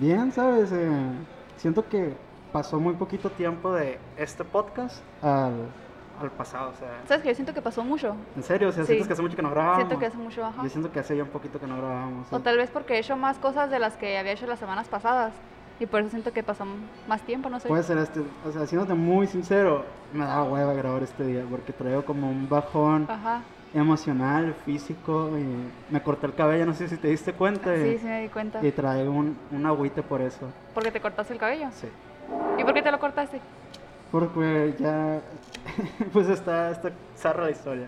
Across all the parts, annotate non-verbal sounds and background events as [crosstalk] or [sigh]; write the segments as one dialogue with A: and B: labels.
A: Bien, ¿sabes? Eh, siento que pasó muy poquito tiempo de este podcast al, al pasado, o sea...
B: ¿Sabes que Yo siento que pasó mucho.
A: ¿En serio? O sea,
B: Sí.
A: sientes que hace mucho que no grabábamos.
B: Siento que hace mucho, ajá.
A: Yo siento que hace ya un poquito que no grabábamos.
B: O tal vez porque he hecho más cosas de las que había hecho las semanas pasadas. Y por eso siento que pasó más tiempo, no sé.
A: Puede ser este, o sea, siéndote muy sincero, me da hueva grabar este día porque traigo como un bajón
B: Ajá.
A: Emocional, físico y me corté el cabello, no sé si te diste cuenta. y-
B: Sí, sí me di cuenta.
A: Y traigo un, un agüite por eso.
B: Porque te cortaste el cabello.
A: Sí.
B: ¿Y por qué te lo cortaste?
A: Porque ya, [laughs] pues está, está zarra la historia.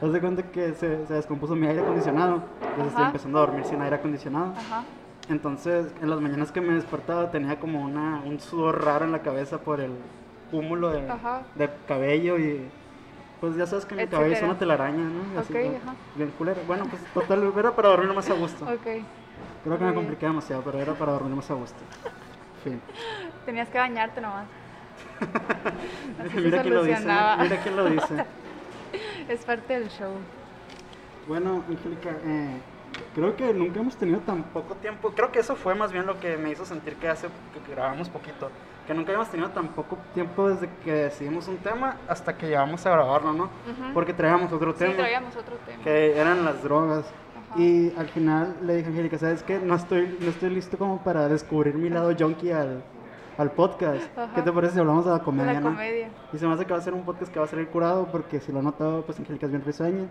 A: Haz de cuenta que se, se descompuso mi aire acondicionado. Entonces estoy
B: Ajá.
A: empezando a dormir sin aire acondicionado.
B: Ajá.
A: Entonces, en las mañanas que me despertaba tenía como una, un sudor raro en la cabeza por el cúmulo de, de cabello y pues ya sabes que mi
B: Etcétera.
A: una telaraña, ¿no? Así,
B: ajá.
A: Bien culera. Bueno, pues total, era para dormir más a gusto.
B: Ok.
A: Creo que me
B: bien.
A: compliqué demasiado, pero era para dormir más a gusto. Fin.
B: Tenías que bañarte nomás. [laughs] Así se
A: mira quién lo dice. Mira quién lo dice.
B: Es parte del show.
A: Bueno, Angélica, eh, creo que nunca hemos tenido tan poco tiempo. Creo que eso fue más bien lo que me hizo sentir que hace que grabamos poquito. Que nunca habíamos tenido tan poco tiempo desde que decidimos un tema hasta que llegamos a grabarlo, ¿no? Porque traíamos otro
B: Sí,
A: tema,
B: traíamos otro tema.
A: que eran las drogas.
B: Ajá.
A: Y al final le dije a Angélica, ¿sabes qué? No estoy, no estoy listo como para descubrir mi lado junkie al, al podcast.
B: Ajá.
A: ¿Qué te parece si hablamos de la comedia,
B: la
A: no?
B: comedia.
A: Y se me hace que va a ser un podcast que va a salir curado porque si lo han notado, pues Angélica es bien risueña.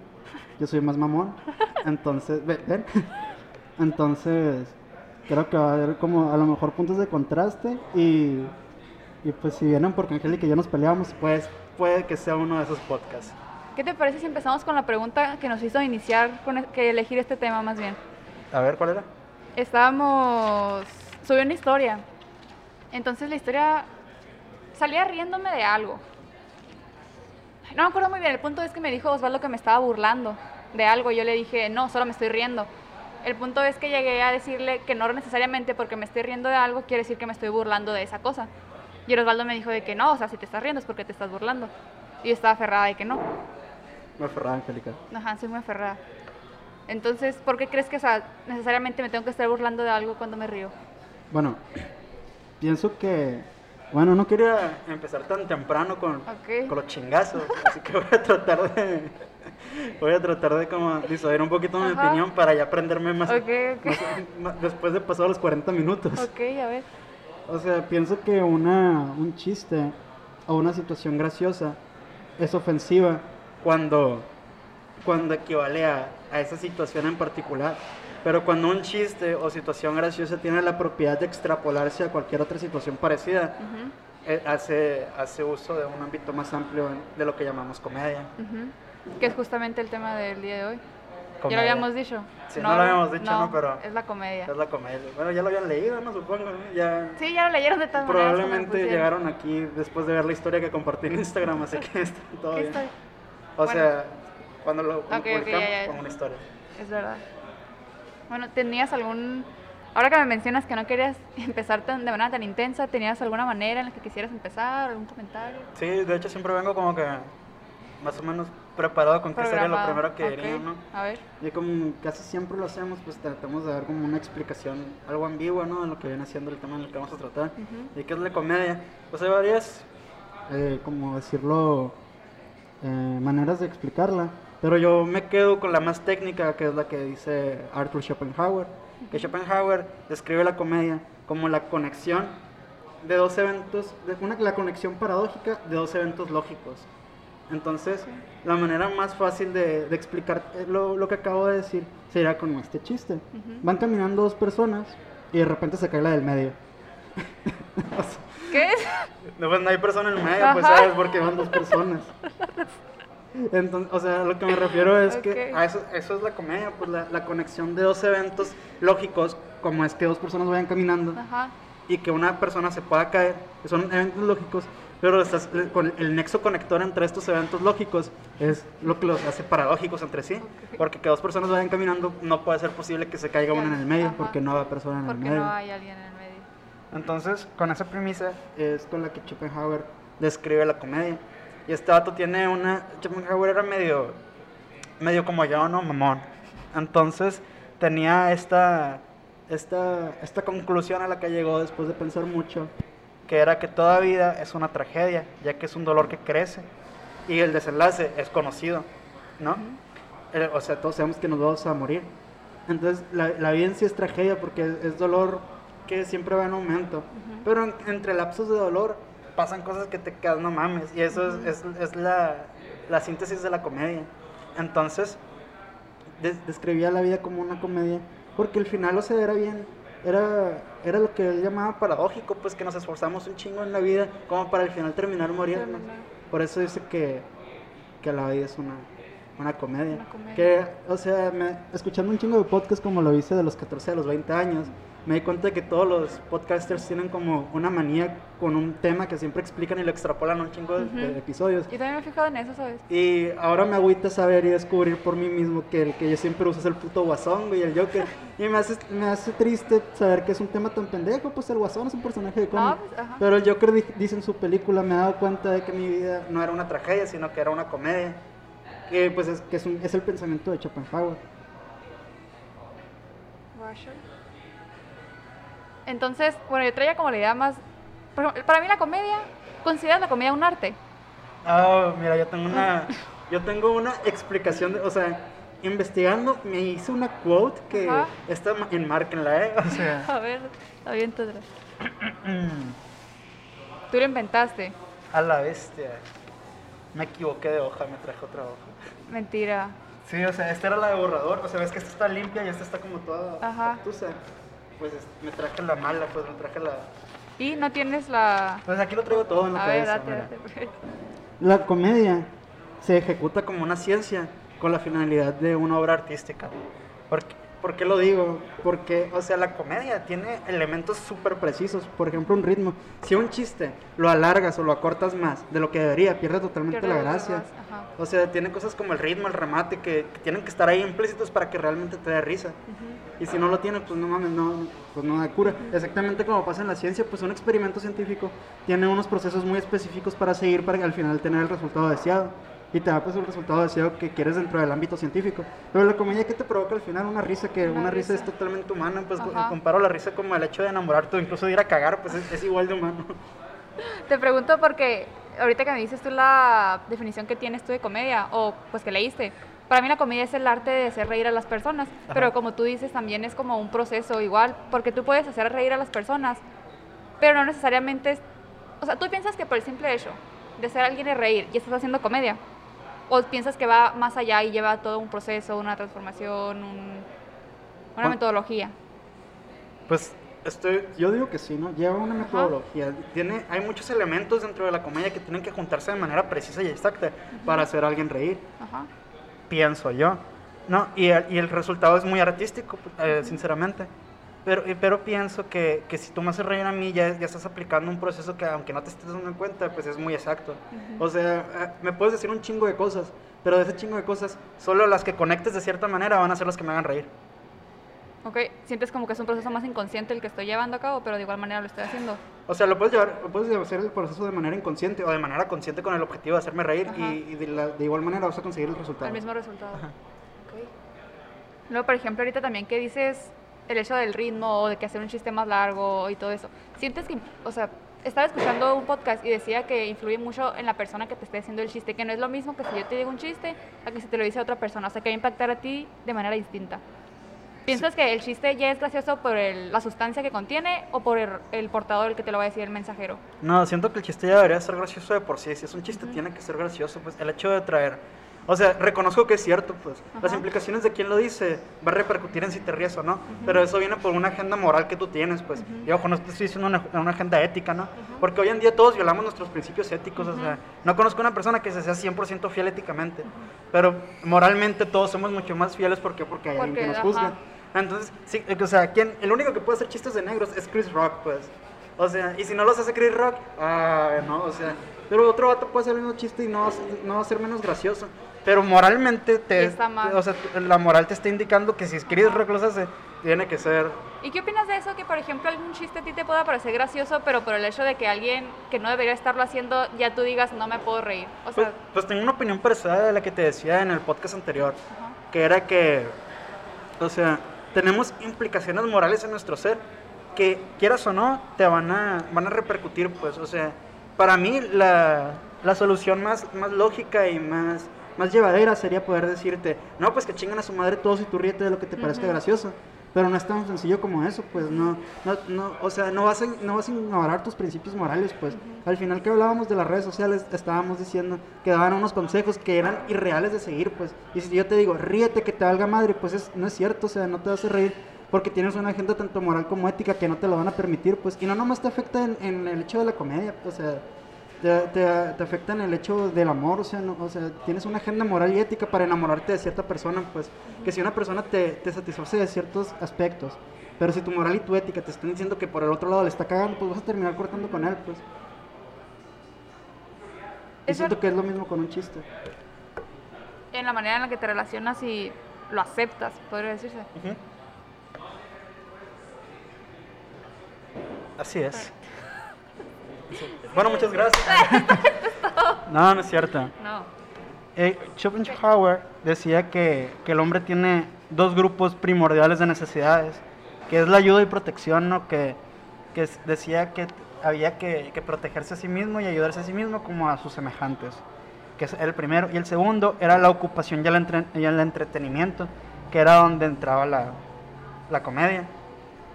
A: Yo soy más mamón. [laughs] Entonces, ve- ven. Entonces, creo que va a haber como a lo mejor puntos de contraste y, y pues si vienen porque Angélica y yo nos peleamos, pues puede que sea uno de esos podcasts.
B: ¿Qué te parece si empezamos con la pregunta que nos hizo iniciar, con e- que elegir este tema más bien?
A: A ver, ¿cuál era?
B: Estábamos... Subí una historia. Entonces la historia... Salía riéndome de algo. No me acuerdo muy bien. El punto es que me dijo Osvaldo que me estaba burlando de algo. y Yo le dije, no, solo me estoy riendo. El punto es que llegué a decirle que no necesariamente porque me estoy riendo de algo quiere decir que me estoy burlando de esa cosa. Y Osvaldo me dijo de que no, o sea, si te estás riendo es porque te estás burlando. Y yo estaba aferrada de que no.
A: Me aferraba Angélica.
B: Ajá, soy muy aferrada. Entonces, ¿por qué crees que o sea, necesariamente me tengo que estar burlando de algo cuando me río?
A: Bueno, [clears throat] pienso que. Bueno, no quería empezar tan temprano con,
B: Ok.
A: con los chingazos, así que voy a tratar de. Voy a tratar de como disuadir un poquito mi
B: Ajá.
A: opinión para ya aprenderme más,
B: Ok, ok.
A: más- más- después de pasar los 40 minutos.
B: Ok, a ver.
A: O sea, pienso que una, un chiste o una situación graciosa es ofensiva cuando, cuando equivale a, a esa situación en particular. Pero cuando un chiste o situación graciosa tiene la propiedad de extrapolarse a cualquier otra situación parecida,
B: Ujú,
A: eh, hace, hace uso de un ámbito más amplio de lo que llamamos comedia.
B: ujú. Que es justamente el tema del día de hoy. Ya
A: Comedia.
B: lo habíamos dicho.
A: Sí, no lo habíamos dicho, ¿no? Pero-
B: Es la comedia.
A: Es la comedia. Bueno, ya lo habían leído, ¿no? Supongo. ¿no? Ya,
B: Sí, ya lo leyeron de todas maneras.
A: Probablemente
B: pusieron.
A: llegaron aquí después de ver la historia que compartí en Instagram, así que [laughs] está todo
B: ¿Qué
A: bien.
B: historia?
A: O
B: Bueno.
A: sea, cuando lo cuando
B: Ok, ok,
A: publicamos
B: ya, ya.
A: con una historia.
B: Es verdad. Bueno, ¿tenías algún... Ahora que me mencionas que no querías [laughs] empezar tan, de manera tan intensa, ¿tenías alguna manera en la que quisieras empezar? ¿Algún comentario?
A: Sí, de hecho siempre vengo como que más o menos preparado con qué sería lo primero que
B: Ok,
A: diría, ¿no?
B: A ver.
A: Y como casi siempre lo hacemos, pues tratamos de dar como una explicación algo ambigua, ¿no? De lo que viene siendo el tema en el que vamos a tratar. ¿Y qué es la comedia? Pues hay varias, eh, como decirlo, eh, maneras de explicarla. Pero yo me quedo con la más técnica, que es la que dice Arthur Schopenhauer. Que Schopenhauer describe la comedia como la conexión de dos eventos, de una, la conexión paradójica de dos eventos lógicos. Entonces, la manera más fácil de, de explicar eh, lo, lo que acabo de decir sería con este chiste. Van caminando dos personas y de repente se cae la del medio. O sea,
B: ¿Qué es?
A: no, pues no hay persona en el medio, pues sabes, porque van dos personas. Entonces, o sea, lo que me refiero es que a eso, eso es la comedia, pues la, la conexión de dos eventos lógicos, como es que dos personas vayan caminando
B: Ajá.
A: y que una persona se pueda caer, que son eventos lógicos, pero estás, eh, con el nexo conector entre estos eventos lógicos es lo que los hace paradójicos entre sí, porque que dos personas vayan caminando no puede ser posible que se caiga una en el medio,
B: Ajá.
A: porque no va persona en el
B: Porque
A: medio.
B: no hay alguien en el medio.
A: Entonces, con esa premisa es con la que Schopenhauer describe la comedia. Y este vato tiene una... Schopenhauer era medio... Medio como yo, ¿no? Mamón. Entonces, tenía esta... esta, esta conclusión a la que llegó después de pensar mucho, que era que toda vida es una tragedia, ya que es un dolor que crece y el desenlace es conocido, ¿no? Eh, O sea, todos sabemos que nos vamos a morir. Entonces, la, la vida en sí es tragedia porque es, es dolor que siempre va en aumento. Pero en- entre lapsos de dolor pasan cosas que te quedas, no mames. Y eso es, es, es la, la síntesis de la comedia. Entonces, des- describía la vida como una comedia porque el final, o sea, era bien. Era, era lo que él llamaba paradójico, pues que nos esforzamos un chingo en la vida como para al final terminar muriendo. Por eso dice que, que la vida es una, una comedia.
B: Una comedia.
A: Que, o sea, me- escuchando un chingo de podcast como lo hice de los 14 a los 20 años, me di cuenta de que todos los podcasters tienen como una manía con un tema que siempre explican y lo extrapolan a un chingo de, de episodios.
B: Yo también me he fijado en eso, ¿sabes?
A: Y ahora me agüita saber y descubrir por mí mismo que el que yo siempre uso es el puto guasón, güey, el Joker. Y me hace, me hace triste saber que es un tema tan pendejo, pues el guasón es un personaje de cómic.
B: pues.
A: Pero el Joker di- dice en su película, me he dado cuenta de que mi vida no era una tragedia, sino que era una comedia. Que pues es, que es, un- es el pensamiento de Schopenhauer.
B: Washer. Entonces, bueno, yo traía como la idea más... Para mí la comedia, ¿consideras la comedia un arte?
A: Ah, mira, yo tengo una, yo tengo una explicación, de, o sea, investigando me hice una quote que
B: Ajá.
A: está enmárquenla, ¿eh? O sea, [laughs]
B: A ver, aviéntatela. [clears throat] Tú lo inventaste.
A: a la bestia. Me equivoqué de hoja, me traje otra hoja.
B: Mentira.
A: Sí, o sea, esta era la de borrador, o sea, ves que esta está limpia y esta está como toda
B: Ajá.
A: obtusa. Pues es- me traje la mala, pues me traje la...
B: Y no tienes la...
A: Pues aquí lo traigo todo en la
B: A ver,
A: cabeza,
B: date,
A: mira.
B: date.
A: La comedia se ejecuta como una ciencia con la finalidad de una obra artística. ¿Por qué, por qué lo digo? Porque, o sea, la comedia tiene elementos súper precisos. Por ejemplo, un ritmo. Si un chiste lo alargas o lo acortas más de lo que debería, pierde totalmente
B: Pierde
A: la gracia. O sea, tiene cosas como el ritmo, el remate, que, que tienen que estar ahí implícitos para que realmente te dé risa. Y si no lo tiene, pues no mames, no, pues no da cura. Exactamente como pasa en la ciencia, pues un experimento científico tiene unos procesos muy específicos para seguir para al final tener el resultado deseado. Y te da pues el resultado deseado que quieres dentro del ámbito científico. Pero la comedia que te provoca al final una risa, que
B: Una
A: una, risa. es
B: risa.
A: totalmente humana, pues
B: Ajá.
A: comparo la risa como el hecho de enamorarte o incluso de ir a cagar, pues es, es igual de humano. [laughs]
B: Te pregunto porque ahorita que me dices tú la definición que tienes tú de comedia, o pues que leíste, para mí la comedia es el arte de hacer reír a las personas,
A: Ajá.
B: pero como tú dices también es como un proceso igual, porque tú puedes hacer reír a las personas, pero no necesariamente, es- o sea, tú piensas que por el simple hecho de ser alguien y reír, ya estás haciendo comedia, o piensas que va más allá y lleva todo un proceso, una transformación, un- una
A: Juan-
B: metodología.
A: Pues estoy, yo digo que sí, ¿no? Lleva una metodología. Tiene, hay muchos elementos dentro de la comedia que tienen que juntarse de manera precisa y exacta para hacer a alguien reír.
B: Ajá.
A: Pienso yo. No, y el, y el resultado es muy artístico, eh, sinceramente. Pero, pero pienso que, que si tú me haces reír a mí, ya, ya estás aplicando un proceso que, aunque no te estés dando cuenta, pues es muy exacto. O sea, eh, me puedes decir un chingo de cosas, pero de ese chingo de cosas, solo las que conectes de cierta manera van a ser las que me hagan reír.
B: Ok, sientes como que es un proceso más inconsciente el que estoy llevando a cabo, pero de igual manera lo estoy haciendo.
A: O sea, lo puedes llevar, lo puedes hacer el proceso de manera inconsciente o de manera consciente con el objetivo de hacerme reír
B: Ajá.
A: y, y de, la- de igual manera vas a conseguir el resultado.
B: Al mismo resultado. Ok. Luego, por ejemplo, ahorita también que dices el hecho del ritmo o de que hacer un chiste más largo y todo eso. Sientes que, o sea, estaba escuchando un podcast y decía que influye mucho en la persona que te esté haciendo el chiste, que no es lo mismo que si yo te digo un chiste a que si te lo dice otra persona, o sea, que va a impactar a ti de manera distinta. ¿Piensas que el chiste ya es gracioso por el- la sustancia que contiene o por el, el portador el que te lo va a decir el mensajero?
A: No, siento que el chiste ya debería ser gracioso de por sí. Si es un chiste, tiene que ser gracioso. Pues el hecho de traer. O sea, reconozco que es cierto, pues. Las
B: Ajá.
A: implicaciones de quien lo dice va a repercutir en si te ríes o no. Pero eso viene por una agenda moral que tú tienes, pues. Y ojo, no estoy diciendo una, una agenda ética, ¿no? Porque hoy en día todos violamos nuestros principios éticos. O sea, no conozco una persona que se sea 100% fiel éticamente. Pero moralmente todos somos mucho más fieles. ¿Por qué? Porque hay alguien que
B: Porque,
A: nos juzga. Entonces, sí, o sea, ¿quién, el único que puede hacer chistes de negros es Chris Rock, pues. O sea, y si no los hace Chris Rock, ah, no, o sea, pero otro vato puede hacer el mismo chiste y no, a no va a ser menos gracioso. Pero moralmente te,
B: está mal.
A: o sea, la moral te está indicando que si Chris Rock los hace, tiene que ser
B: ¿Y qué opinas de eso? Que, por ejemplo, algún chiste a ti te pueda parecer gracioso, pero por el hecho de que alguien que no debería estarlo haciendo, ya tú digas, no me puedo reír. O
A: Pues,
B: sea,
A: pues tengo una opinión parecida de la que te decía en el podcast anterior,
B: ajá,
A: que era que, o sea, tenemos implicaciones morales en nuestro ser que quieras o no te van a, van a repercutir, pues, o sea, para mí la, la solución más, más lógica y más, más llevadera sería poder decirte, no, pues que chingan a su madre todos y tú ríete de lo que te parezca gracioso. Pero no es tan sencillo como eso, pues no, no, no o sea, no vas, a, no vas a ignorar tus principios morales, pues. Al final que hablábamos de las redes sociales, estábamos diciendo que daban unos consejos que eran irreales de seguir, pues. Y si yo te digo, ríete que te valga madre, pues es, no es cierto, o sea, no te vas a reír porque tienes una agenda tanto moral como ética que no te lo van a permitir, pues. Y no nomás te afecta en, en el hecho de la comedia, o sea, te, te, te afecta en el hecho del amor, o sea, no, o sea, tienes una agenda moral y ética para enamorarte de cierta persona, pues, que si una persona te, te satisface de ciertos aspectos, pero si tu moral y tu ética te están diciendo que por el otro lado le está cagando, pues vas a terminar cortando con él, pues. Y siento que es lo mismo con un chiste.
B: En la manera en la que te relacionas y lo aceptas, podría decirse.
A: Así es. Bueno, muchas gracias. [laughs] No, no es cierto.
B: No.
A: Eh, Schopenhauer decía que, que el hombre tiene dos grupos primordiales de necesidades, que es la ayuda y protección, ¿no? que, que decía que había que, que protegerse a sí mismo y ayudarse a sí mismo como a sus semejantes, que es el primero. Y el segundo era la ocupación y el, entre- y el entretenimiento, que era donde entraba la, la comedia.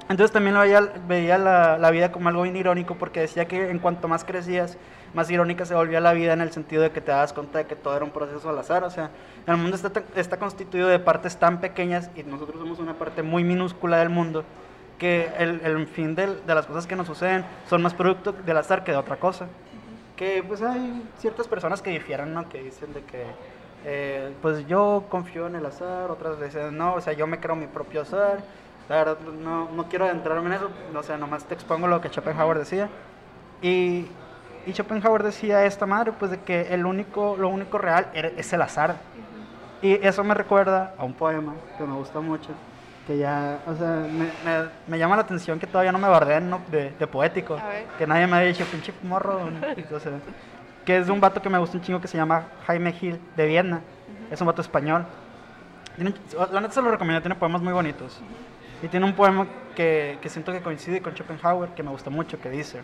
A: Entonces también veía, veía la, la vida como algo bien irónico porque decía que en cuanto más crecías, más irónica se volvía la vida en el sentido de que te das cuenta de que todo era un proceso al azar. O sea, el mundo está, está constituido de partes tan pequeñas y nosotros somos una parte muy minúscula del mundo que el, el fin del- de las cosas que nos suceden son más producto del azar que de otra cosa. Que pues hay ciertas personas que difieren, ¿no? Que dicen de que eh, pues yo confío en el azar, otras veces no, o sea, yo me creo mi propio azar. La verdad, no, no quiero adentrarme en eso, o sea, nomás te expongo lo que Schopenhauer decía. Y, y Schopenhauer decía esta madre, pues de que el único, lo único real era- es el azar. Y eso me recuerda a un poema que me gusta mucho, que ya, o sea, me, me- me llama la atención que todavía no me bardeen ¿no? de, de poético, que nadie me haya dicho pinche morro, [laughs] o sea, que es de un vato que me gusta un chingo que se llama Jaime Gil de Viena, es un vato español. Tiene la neta se lo recomiendo, tiene poemas muy bonitos. Y tiene un poema que, que siento que coincide con Schopenhauer, que me gusta mucho, que dice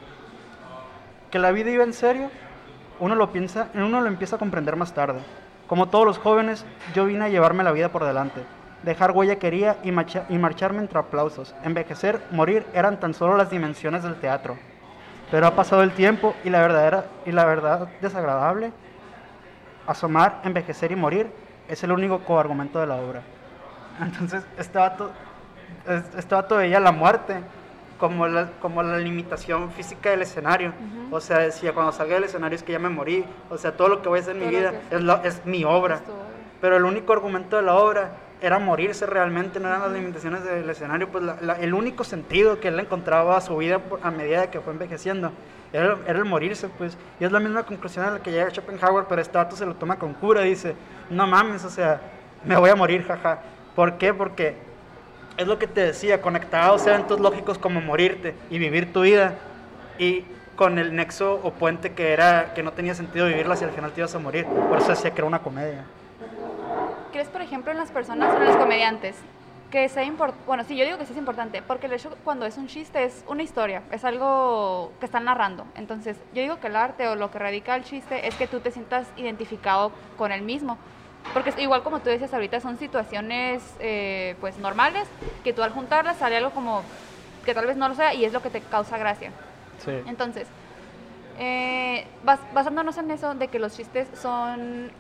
A: que la vida iba en serio, uno lo piensa, uno lo empieza a comprender más tarde. Como todos los jóvenes, yo vine a llevarme la vida por delante. Dejar huella quería y, marcha- y marcharme entre aplausos. Envejecer, morir eran tan solo las dimensiones del teatro. Pero ha pasado el tiempo y la verdadera y la verdad desagradable, asomar, envejecer y morir es el único coargumento de la obra. [laughs] Entonces, este vato, este vato veía la muerte como la, como la limitación física del escenario.
B: Ujú.
A: O sea, decía, cuando salga del escenario es que ya me morí. O sea, todo lo que voy a hacer en mi
B: Todo
A: vida es, lo- es mi obra. Pero el único argumento de la obra era morirse realmente, no eran las limitaciones del escenario. Pues la- la- el único sentido que él encontraba a su vida a medida que fue envejeciendo era, era el morirse, pues. Y es la misma conclusión a la que llega Schopenhauer, pero este dato se lo toma con cura. Dice, no mames, o sea, me voy a morir, jaja. ¿Por qué? Porque es lo que te decía, conectados a eventos lógicos como morirte y vivir tu vida y con el nexo o puente que era que no tenía sentido vivirla si al final te ibas a morir. Por eso decía que era una comedia.
B: ¿Crees, por ejemplo, en las personas, en los comediantes, que sea importante? Bueno, sí, yo digo que sí es importante, porque el hecho cuando es un chiste es una historia, es algo que están narrando. Entonces, yo digo que el arte o lo que radica el chiste es que tú te sientas identificado con el mismo. Porque igual como tú decías ahorita, son situaciones eh, pues normales, que tú al juntarlas sale algo como que tal vez no lo sea y es lo que te causa gracia.
A: Sí.
B: Entonces, eh, bas- basándonos en eso, de que los chistes son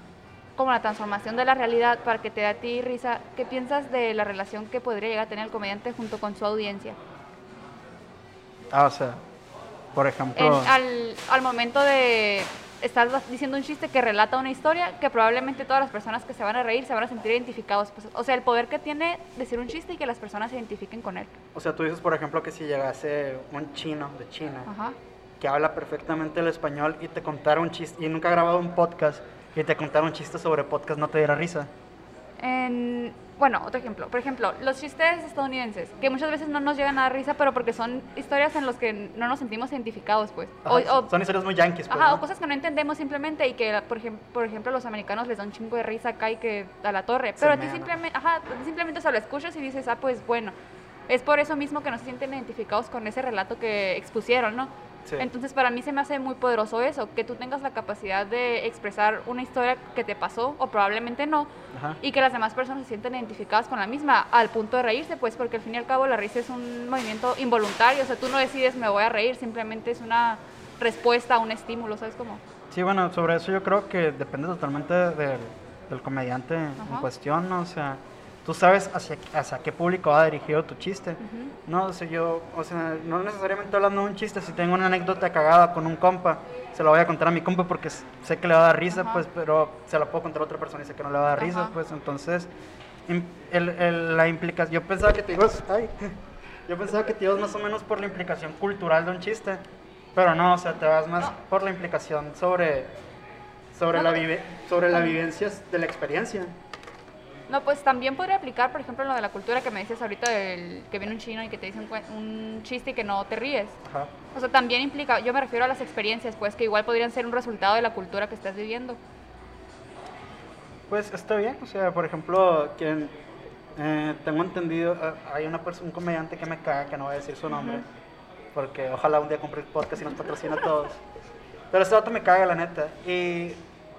B: como la transformación de la realidad para que te dé a ti risa, ¿qué piensas de la relación que podría llegar a tener el comediante junto con su audiencia?
A: Ah, o sea, por ejemplo,
B: En- al, al momento de estar diciendo un chiste que relata una historia, que probablemente todas las personas que se van a reír se van a sentir identificados. pues, o sea, el poder que tiene decir un chiste y que las personas se identifiquen con él.
A: o sea, tú dices, por ejemplo, que si llegase un chino de China
B: Ajá.
A: que habla perfectamente el español y te contara un chiste y nunca ha grabado un podcast y te contara un chiste sobre podcast, no te diera risa.
B: En- bueno, otro ejemplo. Por ejemplo, los chistes estadounidenses, que muchas veces no nos llegan a dar risa, pero porque son historias en las que no nos sentimos identificados, pues.
A: Ajá,
B: O- o-
A: son historias muy yankees, pues,
B: Ajá,
A: ¿no?
B: o cosas que no entendemos simplemente y que, por, ejem- por ejemplo, los americanos les da un chingo de risa acá y que a la torre. Pero a ti simplemente, ajá, simplemente o sea, lo escuchas y dices, ah, pues bueno. Es por eso mismo que no se sienten identificados con ese relato que expusieron, ¿no?
A: Sí.
B: Entonces, para mí se me hace muy poderoso eso, que tú tengas la capacidad de expresar una historia que te pasó, o probablemente no,
A: Ajá.
B: y que las demás personas se sientan identificadas con la misma, al punto de reírse, pues, porque al fin y al cabo la risa es un movimiento involuntario, o sea, tú no decides me voy a reír, simplemente es una respuesta a un estímulo, ¿sabes cómo?
A: Sí, bueno, sobre eso yo creo que depende totalmente del, del comediante en cuestión, ¿no? O sea, tú sabes hacia, hacia qué público va dirigido tu chiste. No, o sea, yo, o sea, no necesariamente hablando de un chiste, si tengo una anécdota cagada con un compa, se la voy a contar a mi compa porque sé que le va a dar risa, pues, pero se la puedo contar a otra persona y sé que no le va a dar risa, pues, entonces, el, el- la implicación, yo pensaba que te ibas, ay, [laughs] yo pensaba que te ibas más o menos por la implicación cultural de un chiste, pero no, o sea, te vas más
B: No.
A: por la implicación sobre, sobre,
B: No,
A: la, vive, sobre la vivencia de la experiencia.
B: No, pues también podría aplicar, por ejemplo, lo de la cultura que me dices ahorita, del que viene un chino y que te dice un, un chiste y que no te ríes.
A: Ajá.
B: O sea, también implica, yo me refiero a las experiencias, pues, que igual podrían ser un resultado de la cultura que estás viviendo.
A: Pues está bien, o sea, por ejemplo, quien eh, tengo entendido, eh, hay una persona, un comediante que me caga, que no voy a decir su nombre, porque ojalá un día compre el podcast y nos patrocine a todos. Pero este dato me caga, la neta, y,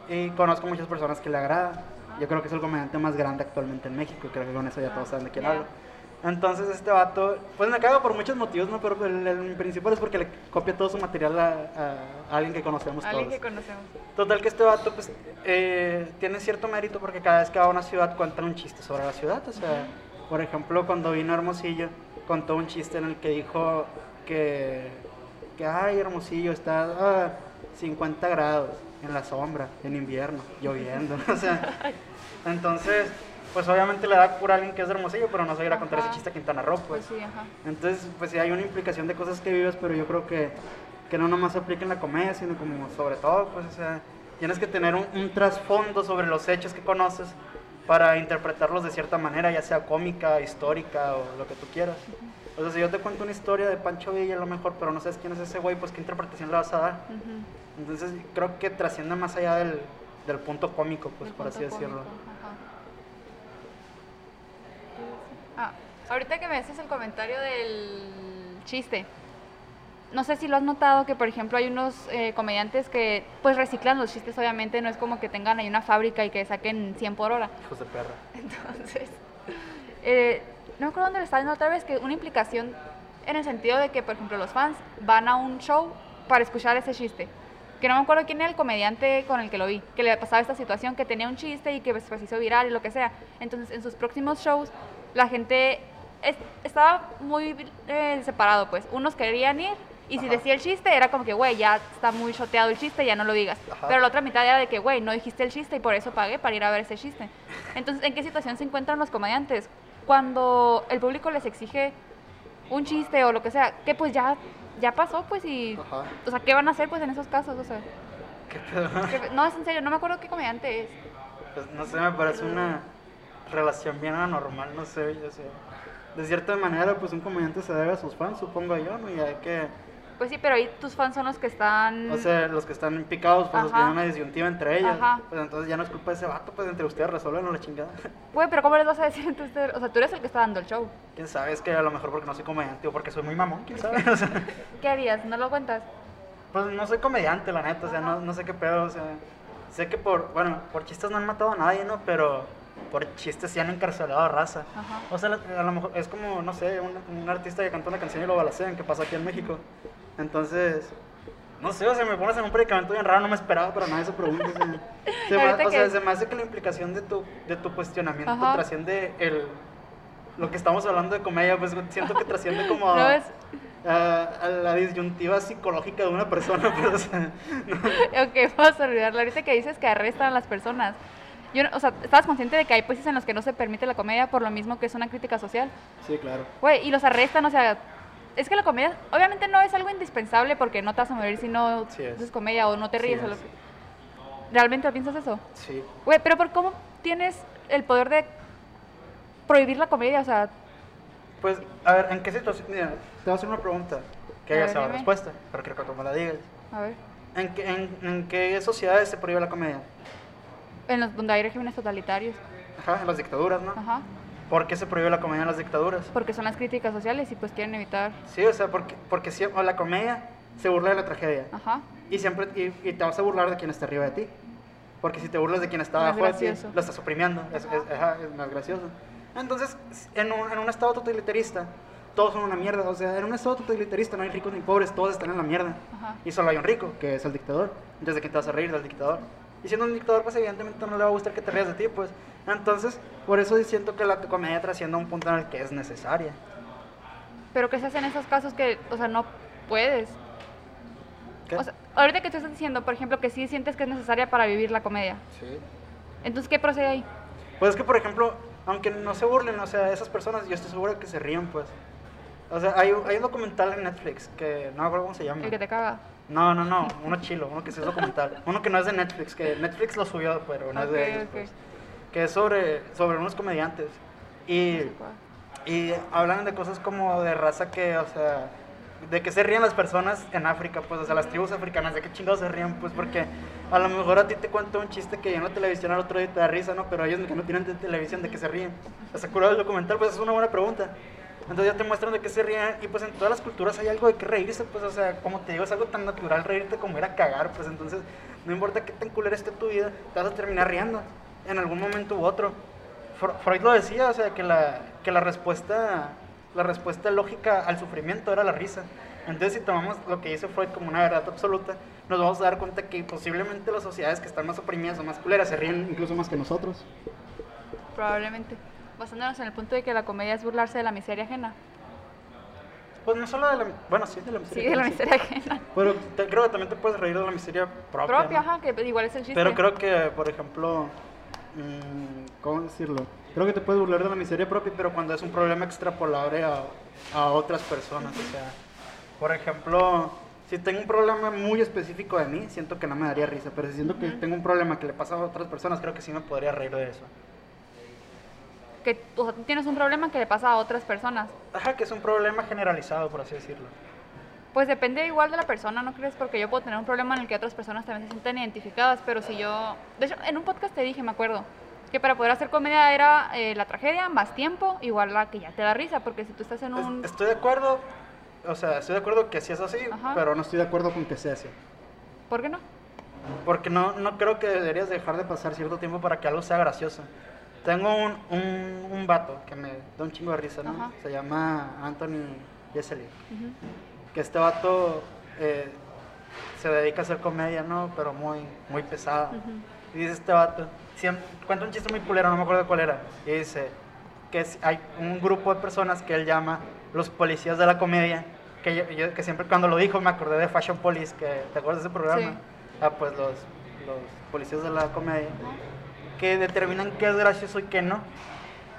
A: y conozco muchas personas que le agrada. Yo creo que es el comediante más grande actualmente en México, creo que con eso ya todos saben de quién hablo. Entonces este vato, pues me caga por muchos motivos, ¿no? Pero el, el principal es porque le copia todo su material a, a alguien que conocemos
B: Alguien
A: todos.
B: que conocemos.
A: Total que este vato pues eh, tiene cierto mérito porque cada vez que va a una ciudad cuentan un chiste sobre la ciudad. O sea, por ejemplo, cuando vino a Hermosillo, contó un chiste en el que dijo que, que ay, Hermosillo está a 50 grados en la sombra, en invierno, lloviendo. [laughs] o sea, entonces, pues obviamente le da cura a alguien que es de Hermosillo, pero no se va a contar ese chiste a Quintana Roo,
B: Pues
A: pues.
B: sí, ajá.
A: Entonces, pues sí hay una implicación de cosas que vives, pero yo creo que, que no nomás se aplica en la comedia, sino como sobre todo, pues, o sea, tienes que tener un, un trasfondo sobre los hechos que conoces para interpretarlos de cierta manera, ya sea cómica, histórica o lo que tú quieras. O sea, si yo te cuento una historia de Pancho Villa a lo mejor, pero no sabes quién es ese güey, pues qué interpretación le vas a dar.
B: Ujú.
A: Entonces, creo que trasciende más allá del, del punto cómico, pues,
B: El
A: por así decirlo.
B: Ah, ahorita que me haces el comentario del chiste, no sé si lo has notado que, por ejemplo, hay unos eh, comediantes que pues reciclan los chistes, obviamente, no es como que tengan ahí una fábrica y que saquen 100 por hora.
A: Hijos de perra. [laughs]
B: Entonces, eh, no me acuerdo dónde le estaba viendo otra vez que una implicación en el sentido de que, por ejemplo, los fans van a un show para escuchar ese chiste. Que no me acuerdo quién era el comediante con el que lo vi, que le pasaba esta situación, que tenía un chiste y que pues, se hizo viral y lo que sea. Entonces, en sus próximos shows, la gente es- estaba muy eh, separado, pues. Unos querían ir y si decía el chiste, era como que, güey, ya está muy choteado el chiste, ya no lo digas.
A: Ajá.
B: Pero la otra mitad era de que, güey, no dijiste el chiste y por eso pagué para ir a ver ese chiste. Entonces, ¿en qué situación se encuentran los comediantes? Cuando el público les exige un chiste o lo que sea, que pues ya, ya pasó, pues y...
A: Ajá.
B: O sea, ¿qué van a hacer pues en esos casos? O sea,
A: ¿Qué pedo? [laughs]
B: no, es en serio, no me acuerdo qué comediante es.
A: Pues no sé, me parece una relación bien anormal, no sé, yo sé. De cierta manera, pues un comediante se debe a sus fans, supongo yo, ¿no? Y hay que,
B: Pues sí, pero ahí tus fans son los que están...
A: o sea, los que están picados, pues los que tienen una disyuntiva entre ellos.
B: Ajá.
A: Pues entonces ya no es culpa de ese vato, pues entre ustedes resuelven la chingada. [laughs]
B: Güey, pero ¿cómo les vas a decir entonces? O sea, tú eres el que está dando el show.
A: quién sabe, es que a lo mejor porque no soy comediante o porque soy muy mamón, quién sabe. [laughs] O sea, [laughs]
B: ¿Qué harías? ¿No lo cuentas?
A: pues no soy comediante, la neta, o sea, no, no sé qué pedo, o sea. Sé que por, bueno, por chistes no han matado a nadie, ¿no? Pero por chistes sí han encarcelado a raza.
B: Ajá.
A: O sea, a lo mejor es como, no sé, un, un artista que canta una canción y lo balacean, que pasa aquí en México. Entonces, no sé, o sea, me pones en un predicamento bien raro, no me esperaba para nadie esa pregunta. [laughs] se me,
B: Ahorita
A: o sea, se me hace que la implicación de tu, de tu cuestionamiento
B: Ajá.
A: trasciende el, lo que estamos hablando de comedia, pues siento que trasciende como [laughs]
B: No
A: a,
B: es...
A: a- a la disyuntiva psicológica de una persona, [laughs] pues, o sea, no.
B: Ok, vamos a olvidarlo. Ahorita que dices que arrestan a las personas. Yo, o sea, ¿estabas consciente de que hay países en los que no se permite la comedia por lo mismo que es una crítica social?
A: Sí, claro.
B: Güey, y los arrestan, o sea, es que la comedia obviamente no es algo indispensable porque no te vas a morir si no
A: Sí es.
B: haces comedia o no te
A: Sí
B: ríes. o lo que- ¿Realmente piensas eso?
A: Sí.
B: Güey, pero ¿por cómo tienes el poder de prohibir la comedia, o sea,
A: Pues, a ver, ¿en qué situación? Mira, te voy a hacer una pregunta, que la
B: dime.
A: respuesta, pero quiero que tú me la digas.
B: a ver,
A: ¿En qué, en, en qué sociedades se prohíbe la comedia?
B: En los donde hay regímenes totalitarios,
A: Ajá, en las dictaduras, ¿no?
B: ajá,
A: ¿Por qué se prohíbe la comedia en las dictaduras?
B: porque son las críticas sociales y pues quieren evitar,
A: Sí, o sea, porque, porque si, o la comedia se burla de la tragedia.
B: ajá,
A: Y siempre y, y te vas a burlar de quien está arriba de ti. Porque si te burlas de quien está
B: No es
A: abajo de ti, lo estás oprimiendo. Es, es- ajá, es más gracioso. Entonces, en un, en un estado totalitarista, todos son una mierda. O sea, en un estado totalitarista no hay ricos ni pobres, todos están en la mierda.
B: ajá.
A: Y solo hay un rico, que es el dictador. Entonces, ¿de quién te vas a reír? Del dictador. Y siendo un dictador, pues evidentemente no le va a gustar que te rías de ti, pues. Entonces, por eso siento que la comedia trasciende a un punto en el que es necesaria.
B: Pero ¿qué se hace en esos casos que, o sea, no puedes?
A: ¿Qué?
B: O sea, ahorita que tú estás diciendo, por ejemplo, que sí sientes que es necesaria para vivir la comedia.
A: sí.
B: Entonces, ¿qué procede ahí?
A: Pues es que, por ejemplo, aunque no se burlen, o sea, esas personas, yo estoy seguro que se ríen, pues. O sea, hay, un- hay un documental en Netflix que no me acuerdo cómo se llama.
B: El que te caga.
A: No, no, no, uno chilo, uno que sí es documental. Uno que no es de Netflix, que Netflix lo subió, pero no es de ellos, pues. Que es sobre, sobre unos comediantes. Y, y hablan de cosas como de raza que, o sea, de que se ríen las personas en África, pues, o sea, las tribus africanas, de qué chingados se ríen, pues, porque a lo mejor a ti te cuento un chiste que ya en la televisión al otro día te da risa, ¿no? Pero ellos que no tienen de televisión, ¿de qué se ríen? O sea, curado el documental, pues, es una buena pregunta. Entonces ya te muestran de qué se ríen y pues en todas las culturas hay algo de qué reírse, pues, o sea, como te digo, es algo tan natural reírte como ir a cagar, pues, entonces no importa qué tan culera esté tu vida, te vas a terminar riendo en algún momento u otro. Freud lo decía, o sea, que la, que la respuesta la respuesta lógica al sufrimiento era la risa. Entonces, si tomamos lo que dice Freud como una verdad absoluta, nos vamos a dar cuenta que posiblemente las sociedades que están más oprimidas o más culeras se ríen incluso más que nosotros.
B: Probablemente. Basándonos en el punto de que la comedia es burlarse de la miseria ajena.
A: Pues no solo de la... Bueno, sí, de la miseria.
B: Sí, de la
A: sí.
B: miseria ajena.
A: Pero te- creo que también te puedes reír de la miseria propia.
B: Propia,
A: ¿no?
B: ajá, que igual es el chiste.
A: Pero creo que, por ejemplo, mm, ¿cómo decirlo? Creo que te puedes burlar de la miseria propia, pero cuando es un problema extrapolable a, a otras personas. O sea, por ejemplo, si tengo un problema muy específico de mí, siento que no me daría risa. Pero si siento que tengo un problema que le pasa a otras personas, creo que sí me podría reír de eso.
B: Que o sea, tú tienes un problema que le pasa a otras personas.
A: Ajá, que es un problema generalizado, por así decirlo.
B: Pues depende igual de la persona, ¿no crees? Porque yo puedo tener un problema en el que otras personas también se sienten identificadas, pero si yo... De hecho, en un podcast te dije, me acuerdo, que para poder hacer comedia era eh, la tragedia, más tiempo, igual la que ya te da risa, porque si tú estás en un...
A: Estoy de acuerdo, o sea, estoy de acuerdo que sí es así,
B: Ajá.
A: pero no estoy de acuerdo con que sea así.
B: ¿Por qué no?
A: Porque no, no creo que deberías dejar de pasar cierto tiempo para que algo sea gracioso. Tengo un, un, un vato que me da un chingo de risa, ¿no?
B: Ajá.
A: Se llama Anthony.
B: Ujú.
A: Que este vato eh, se dedica a hacer comedia, ¿no? Pero muy, muy pesada. Y dice este vato, siempre, cuenta un chiste muy culero, no me acuerdo cuál era. Y dice que es- hay un grupo de personas que él llama los policías de la comedia. Que, yo, yo- que siempre cuando lo dijo me acordé de Fashion Police, que ¿te acuerdas de ese programa?
B: Sí.
A: Ah, pues los, los policías de la comedia. Que determinan qué es gracioso y qué no.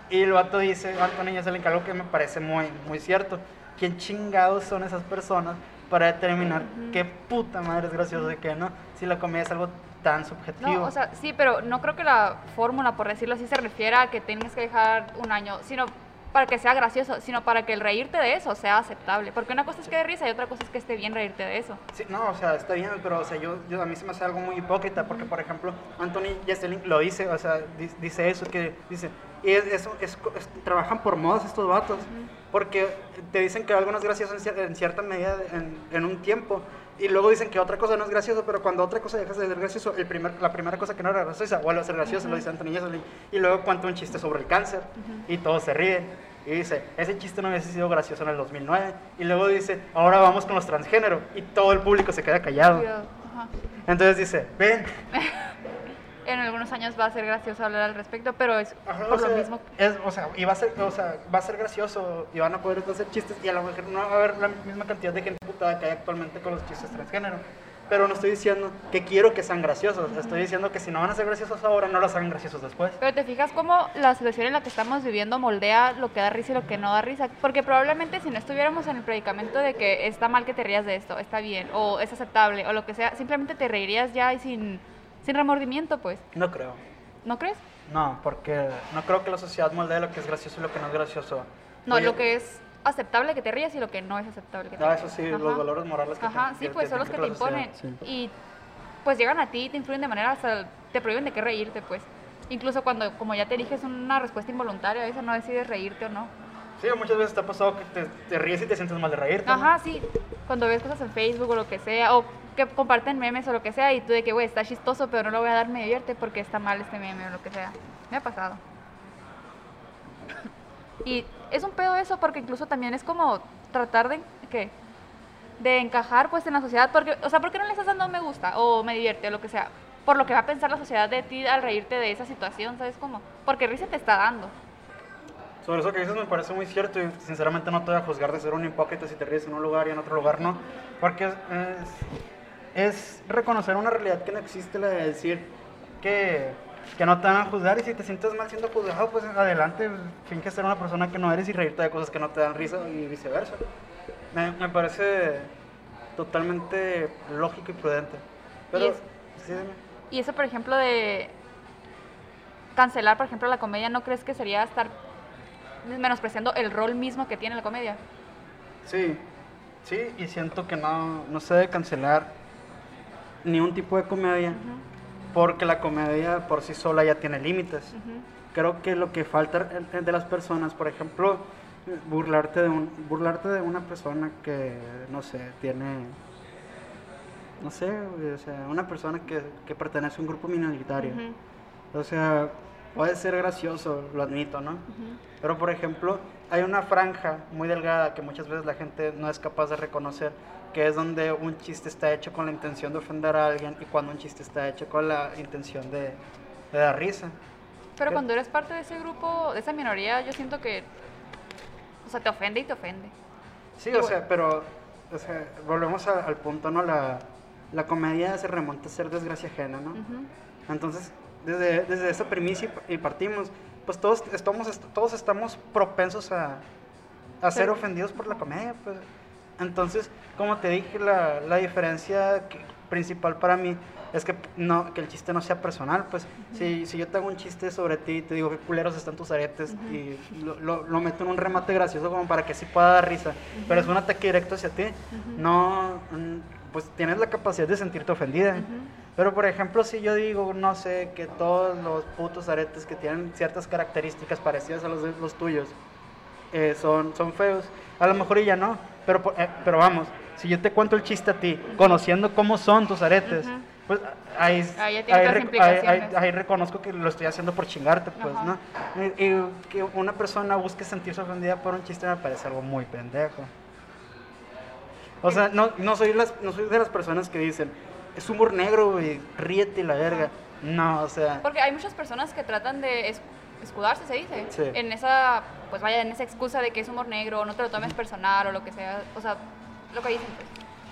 A: Y el vato dice, Antonio se le algo que me parece muy, muy cierto. ¿Quién chingados son esas personas para determinar qué puta madre es gracioso y qué no? Si la comedia es algo tan subjetivo.
B: No, o sea, sí, pero no creo que la fórmula, por decirlo así, se refiera a que tienes que dejar un año, sino para que sea gracioso, sino para que el reírte de eso sea aceptable. Porque una cosa es que dé risa y otra cosa es que esté bien reírte de eso.
A: Sí, no, o sea, está bien, pero o sea, yo, yo a mí se me hace algo muy hipócrita porque, por ejemplo, Anthony Jeselnik lo dice, o sea, di- dice eso, que dice, y es, es, es- trabajan por modas estos vatos, porque te dicen que algo no es gracioso en, cier- en cierta medida en, en un tiempo, y luego dicen que otra cosa no es gracioso, pero cuando otra cosa deja de ser gracioso, el primer, la primera cosa que no era graciosa vuelve a ser graciosa, lo dice Anthony Jeselnik, y luego cuenta un chiste sobre el cáncer, y todos se ríen. Y dice, ese chiste no hubiese sido gracioso en el 2009. Y luego dice, ahora vamos con los transgénero. Y todo el público se queda callado. Entonces dice, ven. [laughs]
B: En algunos años va a ser gracioso hablar al respecto, pero es
A: Ajá,
B: por lo
A: sea,
B: mismo.
A: es- o sea, y va a ser, o sea, va a ser gracioso y van a poder hacer chistes y a lo mejor no va a haber la misma cantidad de gente putada que hay actualmente con los chistes transgénero. Pero no estoy diciendo que quiero que sean graciosos. Estoy diciendo que si no van a ser graciosos ahora, no los hagan graciosos después.
B: Pero te fijas cómo la situación en la que estamos viviendo moldea lo que da risa y lo que no da risa. Porque probablemente si no estuviéramos en el predicamento de que está mal que te rías de esto, está bien, o es aceptable, o lo que sea, simplemente te reirías ya y sin, sin remordimiento, pues.
A: No creo.
B: ¿No crees?
A: No, porque no creo que la sociedad moldee lo que es gracioso y lo que no es gracioso.
B: No,
A: Oye,
B: lo que es aceptable que te rías y lo que no es aceptable que te
A: Ah,
B: rías.
A: eso sí,
B: Ajá.
A: los valores morales que
B: Ajá,
A: te-
B: sí, pues
A: que
B: son los que te imponen.
A: sí.
B: Y pues llegan a ti, te influyen de manera hasta te prohíben de qué reírte, pues. Incluso cuando, como ya te dije, es una respuesta involuntaria, a veces no decides reírte o no.
A: Sí, muchas veces te ha pasado que te, te ríes y te sientes mal de reírte. ¿no?
B: Ajá, sí. Cuando ves cosas en Facebook o lo que sea, o que comparten memes o lo que sea, y tú de que, güey, está chistoso, pero no lo voy a dar, me divierte porque está mal este meme o lo que sea. Me ha pasado. Y es un pedo eso porque incluso también es como tratar de, ¿qué? De encajar pues en la sociedad, porque, o sea, ¿por qué no le estás dando me gusta o me divierte o lo que sea? Por lo que va a pensar la sociedad de ti al reírte de esa situación, ¿sabes cómo? Porque risa te está dando.
A: Sobre eso que dices me parece muy cierto y sinceramente no te voy a juzgar de ser un hipócrita si te ríes en un lugar y en otro lugar no. Porque es, reconocer una realidad que no existe, la de decir que, que no te van a juzgar y si te sientes mal siendo juzgado, pues adelante, finge ser una persona que no eres y reírte de cosas que no te dan risa y viceversa. Me, me parece totalmente lógico y prudente. Pero,
B: es-
A: sí.
B: Y eso, por ejemplo, de cancelar, por ejemplo, la comedia, ¿no crees que sería estar menospreciando el rol mismo que tiene la comedia?
A: Sí, sí, y siento que no, no se debe cancelar ni un tipo de comedia, porque la comedia por sí sola ya tiene límites. Creo que lo que falta de las personas, por ejemplo, burlarte de, un, burlarte de una persona que, no sé, tiene, no sé, o sea, una persona que, que pertenece a un grupo minoritario. O sea, puede ser gracioso, lo admito, ¿no?
B: Ujú.
A: Pero por ejemplo, hay una franja muy delgada que muchas veces la gente no es capaz de reconocer, que es donde un chiste está hecho con la intención de ofender a alguien y cuando un chiste está hecho con la intención de, de dar risa.
B: Pero
A: ¿Qué?
B: cuando eres parte de ese grupo, de esa minoría, yo siento que, o sea, te ofende y te ofende.
A: Sí,
B: Y
A: o sea, pero o sea, volvemos a- al punto, ¿no? La, la comedia se remonta a ser desgracia ajena, ¿no?
B: Ujú.
A: Entonces, desde, desde esa premisa y, partimos, pues todos estamos, est- todos estamos propensos a, a ser
B: Sí.
A: ofendidos por la comedia, pues. Entonces, como te dije, la, la diferencia que- principal para mí es que, no, que el chiste no sea personal, pues. si, si yo te hago un chiste sobre ti y te digo qué culeros están tus aretes
B: Ujú.
A: y lo, lo- lo meto en un remate gracioso como para que sí pueda dar risa, pero es un ataque directo hacia ti, no, mm, pues tienes la capacidad de sentirte ofendida. Pero por ejemplo, si yo digo, no sé, que todos los putos aretes que tienen ciertas características parecidas a los, los tuyos eh, son, son feos, a lo mejor ya no. Pero, eh, pero vamos, si yo te cuento el chiste a ti, conociendo cómo son tus aretes,
B: Ujú.
A: pues ahí,
B: Ahí
A: ahí ahí- reconozco que lo estoy haciendo por chingarte, pues,
B: Ajá.
A: ¿no? Y, y que una persona busque sentirse ofendida por un chiste me parece algo muy pendejo. O sea, no, no, soy las, no soy de las personas que dicen, es humor negro, güey, ríete la verga. No, o sea,
B: Porque hay muchas personas que tratan de es- escudarse, se dice,
A: Sí.
B: en esa, pues vaya, en esa excusa de que es humor negro, no te lo tomes personal o lo que sea, o sea, lo que dicen, pues.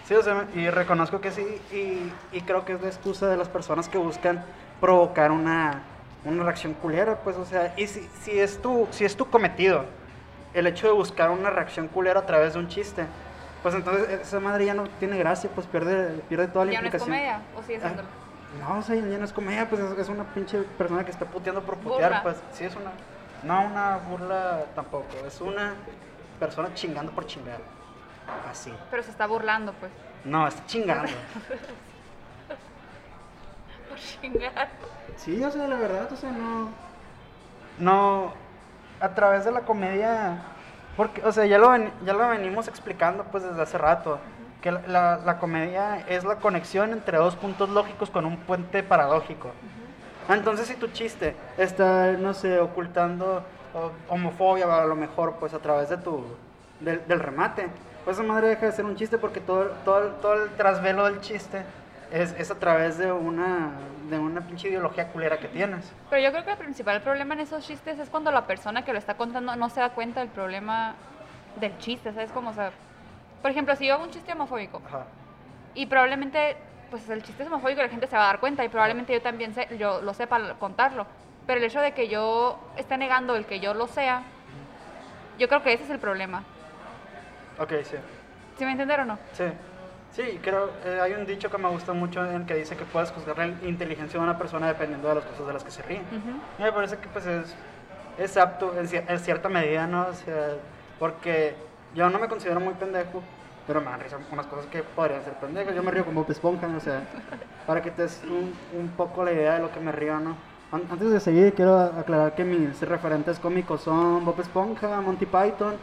A: sí, o sea, y reconozco que sí, y, y creo que es la excusa de las personas que buscan provocar una, una reacción culera, pues, o sea, y si, si, es tu, si es tu cometido el hecho de buscar una reacción culera a través de un chiste, pues entonces esa madre ya no tiene gracia, pues pierde, pierde toda la
B: Ya no es
A: implicación.
B: comedia, o sigue
A: Ah,
B: siendo.
A: No, o sea, ya no es comedia, pues es, es una pinche persona que está puteando por putear,
B: Burla.
A: pues sí es una, no una burla tampoco, es una persona chingando por chingar, así.
B: Pero se está burlando, pues.
A: No, está chingando. [laughs]
B: Por chingar.
A: sí, o sea, la verdad, o sea, no, no, a través de la comedia, porque, o sea, ya lo, ven- ya lo venimos explicando pues desde hace rato, que la, la- la comedia es la conexión entre dos puntos lógicos con un puente paradójico. Entonces, si tu chiste está, no sé, ocultando homofobia a lo mejor, pues a través de tu, del, del remate, pues esa madre deja de ser un chiste porque todo, todo, todo el trasvelo del chiste es, es a través de una, de una pinche ideología culera que tienes.
B: Pero yo creo que el principal problema en esos chistes es cuando la persona que lo está contando no se da cuenta del problema del chiste, ¿sabes cómo? O sea, por ejemplo, si yo hago un chiste homofóbico
A: Ajá.
B: y probablemente, pues el chiste es homofóbico la gente se va a dar cuenta y probablemente yo también sé, yo lo sepa contarlo. Pero el hecho de que yo esté negando el que yo lo sea, yo creo que ese es el problema.
A: Ok, sí.
B: ¿Sí me entendieron o no?
A: Sí. Sí, creo, eh, hay un dicho que me gusta mucho en el que dice que puedes juzgar la inteligencia de una persona dependiendo de las cosas de las que se ríe.
B: Ujú.
A: Y me parece que pues es, es apto en, cier- en cierta medida, ¿no? O sea, porque yo no me considero muy pendejo, pero me dan risa unas cosas que podrían ser pendejas. Yo me río como Bob Esponja, o sea, para que te des un, un poco la idea de lo que me río, ¿no? An- Antes de seguir, quiero aclarar que mis referentes cómicos son Bob Esponja, Monty Python,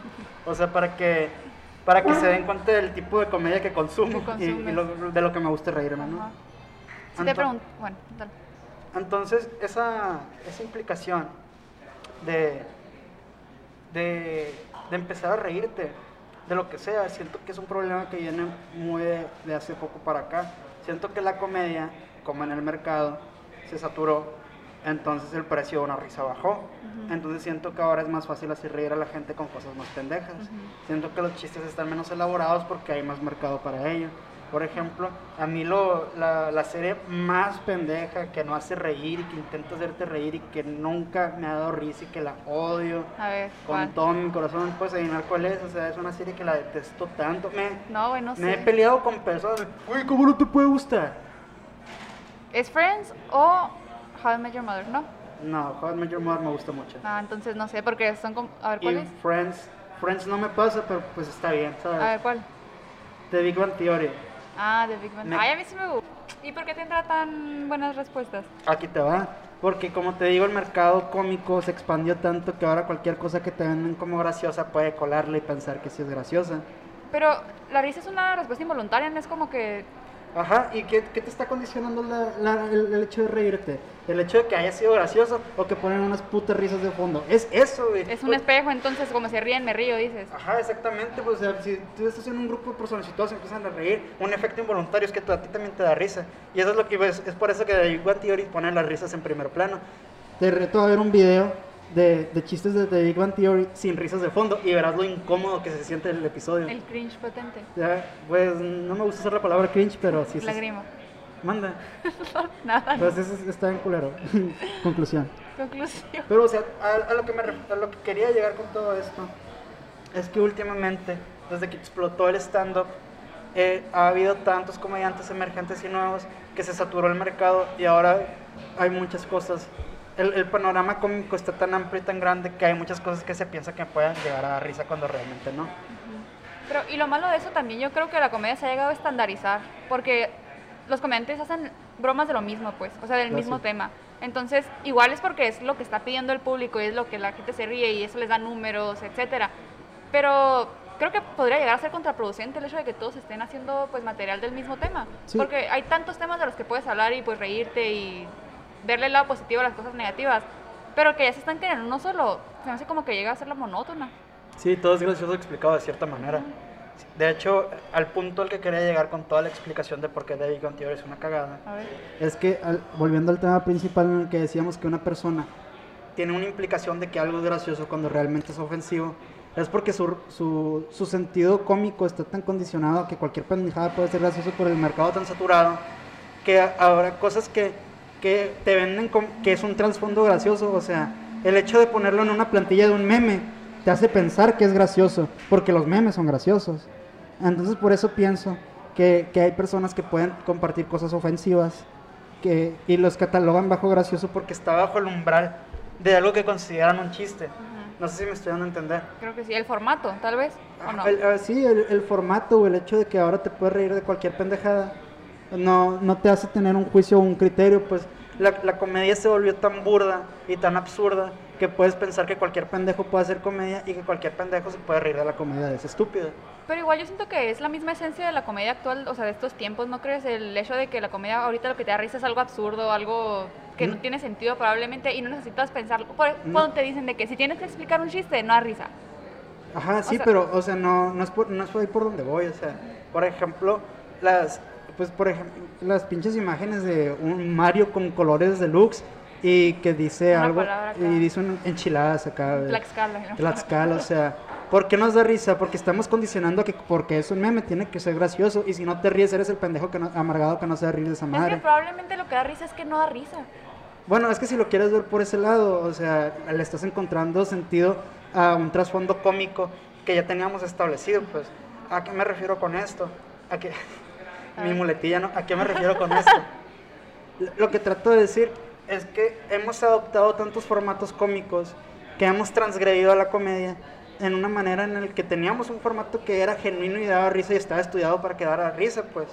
A: o sea, para que, para que se den cuenta del tipo de comedia que consumo y, lo- de lo que me gusta reírme, ¿no?
B: Ajá. Si te pregunto, bueno, dale.
A: entonces, esa, esa implicación de, de, de empezar a reírte de lo que sea, siento que es un problema que viene muy de, de hace poco para acá. Siento que la comedia, como en el mercado, se saturó, entonces el precio de una risa bajó. Entonces siento que ahora es más fácil hacer reír a la gente con cosas más pendejas. Siento que los chistes están menos elaborados porque hay más mercado para ello. Por ejemplo, a mí lo, la, la serie más pendeja que no hace reír y que intenta hacerte reír y que nunca me ha dado risa y que la odio
B: A ver,
A: con
B: ¿cuál?
A: todo mi corazón, puedes adivinar cuál es. O sea, es una serie que la detesto tanto. Me,
B: No, güey, no
A: me he
B: sé.
A: peleado con personas. Uy, ¿cómo no te puede gustar?
B: ¿Es Friends o How I Met Your Mother? No.
A: No, How I Met Your Mother me gusta mucho.
B: Ah, entonces no sé, porque son como... A ver, ¿cuál
A: y
B: es?
A: Friends, Friends no me pasa, pero pues está bien, ¿sabes?
B: A ver, ¿cuál?
A: The Big Bang Theory.
B: Ah, The Big Bang.
A: Me-
B: Ay, a mí sí me gusta. ¿Y por qué tendrá tan buenas respuestas?
A: Aquí te va. Porque como te digo, el mercado cómico se expandió tanto que ahora cualquier cosa que te venden como graciosa puede colarle y pensar que sí es graciosa.
B: Pero la risa es una respuesta involuntaria, no es como que...
A: Ajá, ¿y qué, qué te está condicionando la- la- el, el hecho de reírte? ¿El hecho de que haya sido gracioso o que ponen unas putas risas de fondo? Es eso, güey.
B: Es un
A: Pues-
B: espejo, entonces como se ríen, me río, dices.
A: Ajá, exactamente, pues o sea, si tú estás en un grupo de personas y todos empiezan a reír, un efecto involuntario es que tú- a ti también te da risa. Y eso es lo que es, es por eso que Bang Theory pone las risas en primer plano. Te reto a ver un video de, de chistes de The Big Bang Theory sin risas de fondo y verás lo incómodo que se siente el episodio.
B: El cringe potente.
A: Ya, pues no me gusta usar la palabra cringe, pero sí. sí-
B: Lágrima.
A: Manda. [laughs]
B: Nada.
A: Pues eso está en culero. [laughs] Conclusión.
B: Conclusión.
A: Pero, o sea, a, a lo que me a lo que quería llegar con todo esto es que últimamente, desde que explotó el stand-up, eh, ha habido tantos comediantes emergentes y nuevos que se saturó el mercado y ahora hay muchas cosas. El, el panorama cómico está tan amplio y tan grande que hay muchas cosas que se piensa que puedan llegar a dar risa cuando realmente no.
B: Pero, y lo malo de eso también, yo creo que la comedia se ha llegado a estandarizar, porque los comediantes hacen bromas de lo mismo, pues, o sea, del
A: Ah,
B: mismo
A: sí.
B: tema. Entonces, igual es porque es lo que está pidiendo el público y es lo que la gente se ríe y eso les da números, etcétera. Pero creo que podría llegar a ser contraproducente el hecho de que todos estén haciendo pues material del mismo tema,
A: Sí.
B: porque hay tantos temas de los que puedes hablar y pues reírte y verle el lado positivo a las cosas negativas, pero que ya se están en uno solo, se me hace como que llega a ser la monótona.
A: Sí, todo es gracioso explicado de cierta manera. De hecho, al punto al que quería llegar con toda la explicación de por qué The Big Bang Theory es una cagada,
B: A ver.
A: es que al- volviendo al tema principal en el que decíamos que una persona tiene una implicación de que algo es gracioso cuando realmente es ofensivo, es porque su, su, su sentido cómico está tan condicionado que cualquier pendejada puede ser gracioso por el mercado tan saturado que ahora cosas que, que te venden como que es un trasfondo gracioso, o sea, el hecho de ponerlo en una plantilla de un meme te hace pensar que es gracioso, porque los memes son graciosos. Entonces por eso pienso que, que hay personas que pueden compartir cosas ofensivas que, y los catalogan bajo gracioso porque está bajo el umbral de algo que consideran un chiste. No sé si me estoy dando a entender.
B: Creo que sí, el formato, tal vez, o no.
A: El- sí, el, el formato o el hecho de que ahora te puedes reír de cualquier pendejada no, no te hace tener un juicio o un criterio, pues la, la comedia se volvió tan burda y tan absurda que puedes pensar que cualquier pendejo puede hacer comedia y que cualquier pendejo se puede reír de la comedia, es estúpido.
B: Pero igual yo siento que es la misma esencia de la comedia actual, o sea, de estos tiempos, ¿no crees? El hecho de que la comedia ahorita lo que te da risa es algo absurdo, algo que no
A: Mm.
B: tiene sentido probablemente y no necesitas pensarlo. Por,
A: Mm.
B: Cuando te dicen de que si tienes que explicar un chiste, no da risa.
A: Ajá, sí,
B: sea-
A: pero, o sea, no, no, es por, no es por ahí por donde voy, o sea, por ejemplo, las, pues, por ejemplo, las pinches imágenes de un Mario con colores deluxe y que dice
B: Una
A: algo, y dice un enchiladas acá, de-
B: Tlaxcala, ¿no?
A: Tlaxcala, o sea, ¿por qué nos da risa? Porque estamos condicionando a que porque es un meme tiene que ser gracioso y si no te ríes eres el pendejo que no- amargado que no se reír de esa
B: Es que
A: madre.
B: probablemente lo que da risa es que no da risa.
A: Bueno, es que si lo quieres ver por ese lado, o sea, le estás encontrando sentido a un trasfondo cómico que ya teníamos establecido, pues. ¿A qué me refiero con esto? A que,
B: A [laughs]
A: mi
B: ver.
A: muletilla, ¿no? ¿A qué me refiero con esto? [laughs] Lo que trato de decir es que hemos adoptado tantos formatos cómicos que hemos transgredido a la comedia en una manera en la que teníamos un formato que era genuino y daba risa y estaba estudiado para que dara risa, pues.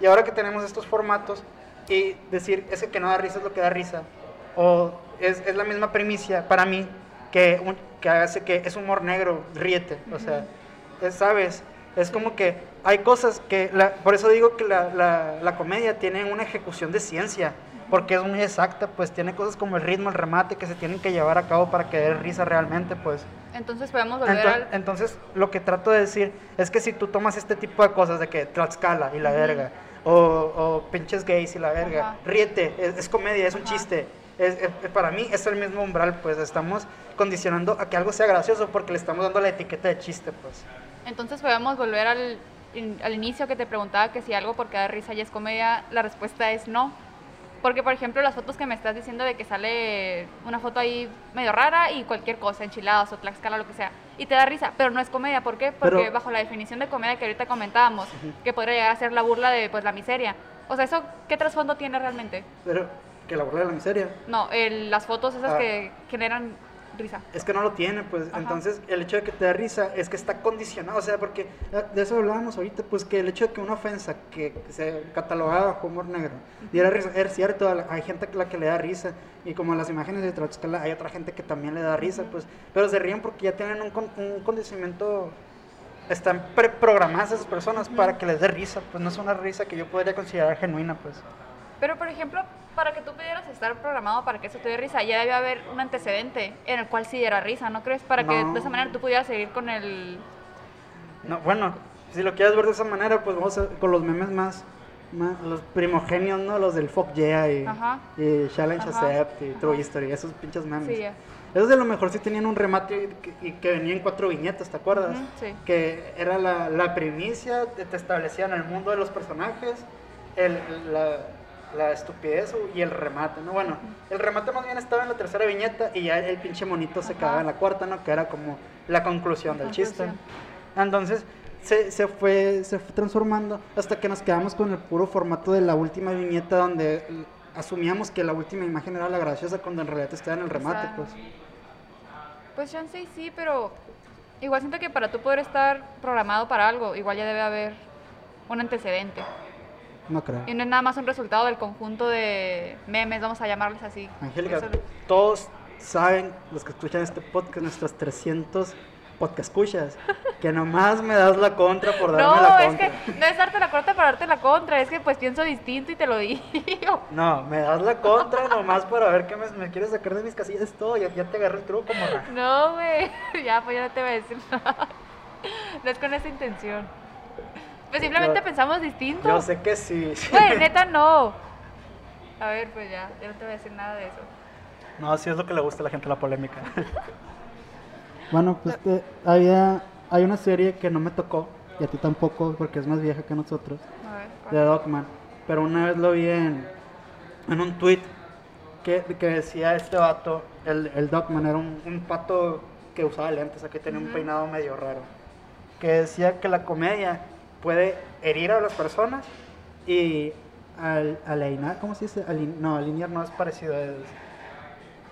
A: Y ahora que tenemos estos formatos y decir, ese que no da risa es lo que da risa, o es, es la misma primicia para mí que, un- que hace que es humor negro, ríete, o sea, es, ¿sabes? Es como que hay cosas que, la- por eso digo que la, la- la comedia tiene una ejecución de ciencia, porque es muy exacta, pues tiene cosas como el ritmo, el remate que se tienen que llevar a cabo para que dé risa realmente, pues.
B: Entonces podemos volver
A: Ento-
B: al...
A: Entonces, lo que trato de decir es que si tú tomas este tipo de cosas de que Tlaxcala y la verga, o, o pinches gays y la verga,
B: Ajá.
A: ríete, es, es comedia, es un
B: Ajá.
A: chiste. Es- es- para mí es el mismo umbral, pues estamos condicionando a que algo sea gracioso porque le estamos dando la etiqueta de chiste, pues.
B: Entonces podemos volver al, al inicio que te preguntaba que si algo porque da risa ya es comedia. La respuesta es no. Porque, por ejemplo, las fotos que me estás diciendo de que sale una foto ahí medio rara y cualquier cosa, enchiladas o tlaxcala, lo que sea, y te da risa, pero no es comedia. ¿Por qué? Porque
A: Pero-
B: bajo la definición de comedia que ahorita comentábamos, que podría llegar a ser la burla de pues la miseria. O sea, ¿eso qué trasfondo tiene realmente?
A: Pero que la burla de la miseria.
B: No, el- las fotos esas
A: Ah.
B: que generan risa.
A: Es que no lo tiene, pues.
B: Ajá.
A: Entonces, el hecho de que te da risa es que está condicionado. O sea, porque eh, de eso hablábamos ahorita, pues que el hecho de que una ofensa que se catalogaba bajo humor negro diera risa, es cierto, hay gente a la que le da risa. Y como las imágenes de Tlaxcala, hay otra gente que también le da risa, pues. Pero se ríen porque ya tienen un, con- un condicionamiento. Están preprogramadas esas personas para que les dé risa. Pues no es una risa que yo podría considerar genuina, pues.
B: Pero, por ejemplo, para que tú pudieras estar programado para que eso te dé risa, ya debe haber un antecedente en el cual sí diera risa, ¿no crees? Para que
A: No.
B: de esa manera tú pudieras seguir con el...
A: No, bueno, si lo quieres ver de esa manera, pues vamos a- con los memes más, más- los primogenios, ¿no? Los del Fuck Yeah y,
B: Ajá.
A: y Challenge
B: Ajá.
A: Accept y True. History, esos pinches memes.
B: Sí, ya.
A: Esos de lo mejor sí tenían un remate y que, y que venían cuatro viñetas, ¿te acuerdas?
B: Sí.
A: Que era la, la primicia, te establecían el mundo de los personajes, el, la, la estupidez y el remate, ¿no? Bueno, el remate más bien estaba en la tercera viñeta y ya el pinche monito se quedaba en la cuarta, ¿no? Que era como la conclusión del chiste. Entonces se, se, fue, se fue transformando hasta que nos quedamos con el puro formato de la última viñeta donde asumíamos que la última imagen era la graciosa cuando en realidad estaba en el remate, pues.
B: Pues chance y sí, pero igual siento que para tú poder estar programado para algo, igual ya debe haber un antecedente.
A: No creo.
B: Y no es nada más un resultado del conjunto de memes, vamos a llamarles así.
A: Angélica,
B: Eso-
A: todos saben, los que escuchan este podcast, nuestros 300 podcast escuchas, que nomás me das la contra por darme
B: No,
A: la
B: es
A: contra.
B: que no es darte la corta para darte la contra, es que pues pienso distinto y te lo [laughs] digo.
A: No, me das la contra nomás para ver qué me, me quieres sacar de mis casillas. Es todo, ya, ya te agarré el truco, morra.
B: No, güey. [laughs] Ya, pues ya no te voy a decir nada. No es con esa intención. Pues simplemente
A: Yo-
B: pensamos distinto.
A: Yo sé que sí.
B: Güey, [laughs] neta, no. A ver, pues ya, ya no te voy a decir nada de eso.
A: No, sí es lo que le gusta a la gente, la polémica. [laughs]
C: Bueno, pues que había, hay una serie que no me tocó, y a ti tampoco, porque es más vieja que nosotros,
B: A ver,
A: de. Dogman. Pero una vez lo vi en, en un tweet que, que decía este vato, el, el Dogman era un, un pato que usaba lentes, que tenía un peinado medio raro. Que decía que la comedia puede herir a las personas y al, alienar, ¿cómo se dice? Ali- no, alinear no es parecido, es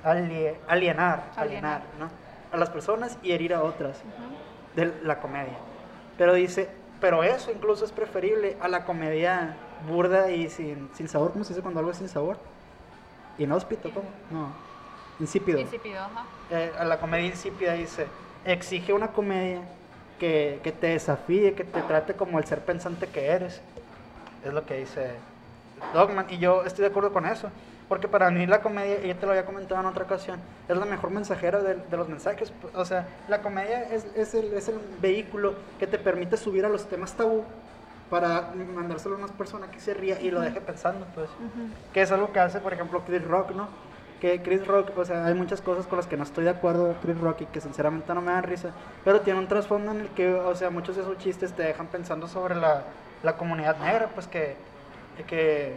A: alie- alienar, alienar,
B: Alienar.
A: ¿no? A las personas y herir a otras
B: Ujú.
A: de la comedia. Pero dice, pero eso incluso es preferible a la comedia burda y sin, sin sabor. ¿Cómo se dice cuando algo es sin sabor? Inhóspito, ¿cómo? No, insípido.
B: Insípido, ajá.
A: Eh, a la comedia insípida dice, exige una comedia que, que te desafíe, que te trate como el ser pensante que eres. Es lo que dice Dogman. Y yo estoy de acuerdo con eso. Porque para mí la comedia, y ya te lo había comentado en otra ocasión, es la mejor mensajera de, de los mensajes. O sea, la comedia es, es, el, es el vehículo que te permite subir a los temas tabú para mandárselo a una persona que se ría y lo deje pensando, pues. Que es algo que hace, por ejemplo, Chris Rock, ¿no? Que Chris Rock, o sea, hay muchas cosas con las que no estoy de acuerdo Chris Rock y que sinceramente no me dan risa, pero tiene un trasfondo en el que, o sea, muchos de sus chistes te dejan pensando sobre la, la comunidad negra, pues que, que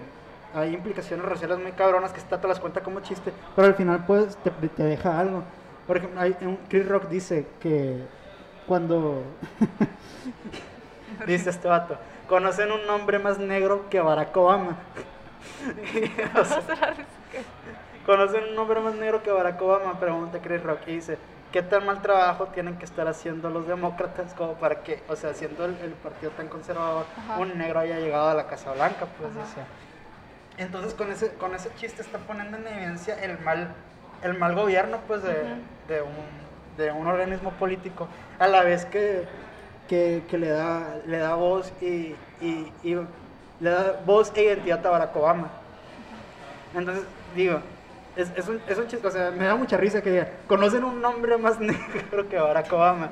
A: hay implicaciones raciales muy cabronas que esta te las cuenta como chiste,
C: Pero al final, pues, te, te deja algo.
A: por ejemplo, hay
C: Chris Rock dice que cuando [laughs]
A: Dice este vato, conocen un hombre más negro que Barack Obama. [laughs] O sea, [laughs] conocen un hombre más negro que Barack Obama, pregunta Chris Rock y dice, ¿qué tan mal trabajo tienen que estar haciendo los demócratas como para que, o sea, siendo el, el partido tan conservador,
B: Ajá.
A: un negro haya llegado a la Casa Blanca? Pues
B: Ajá.
A: dice. Entonces con ese, con ese chiste está poniendo en evidencia el mal, el mal gobierno pues de, de un, de un organismo político, a la vez que, que, que le, da, le da voz y, y- y le da voz e identidad a Barack Obama. Entonces, digo, es, es un, es un chiste, o sea, me da mucha risa que diga, conocen un nombre más [laughs] negro que Barack Obama.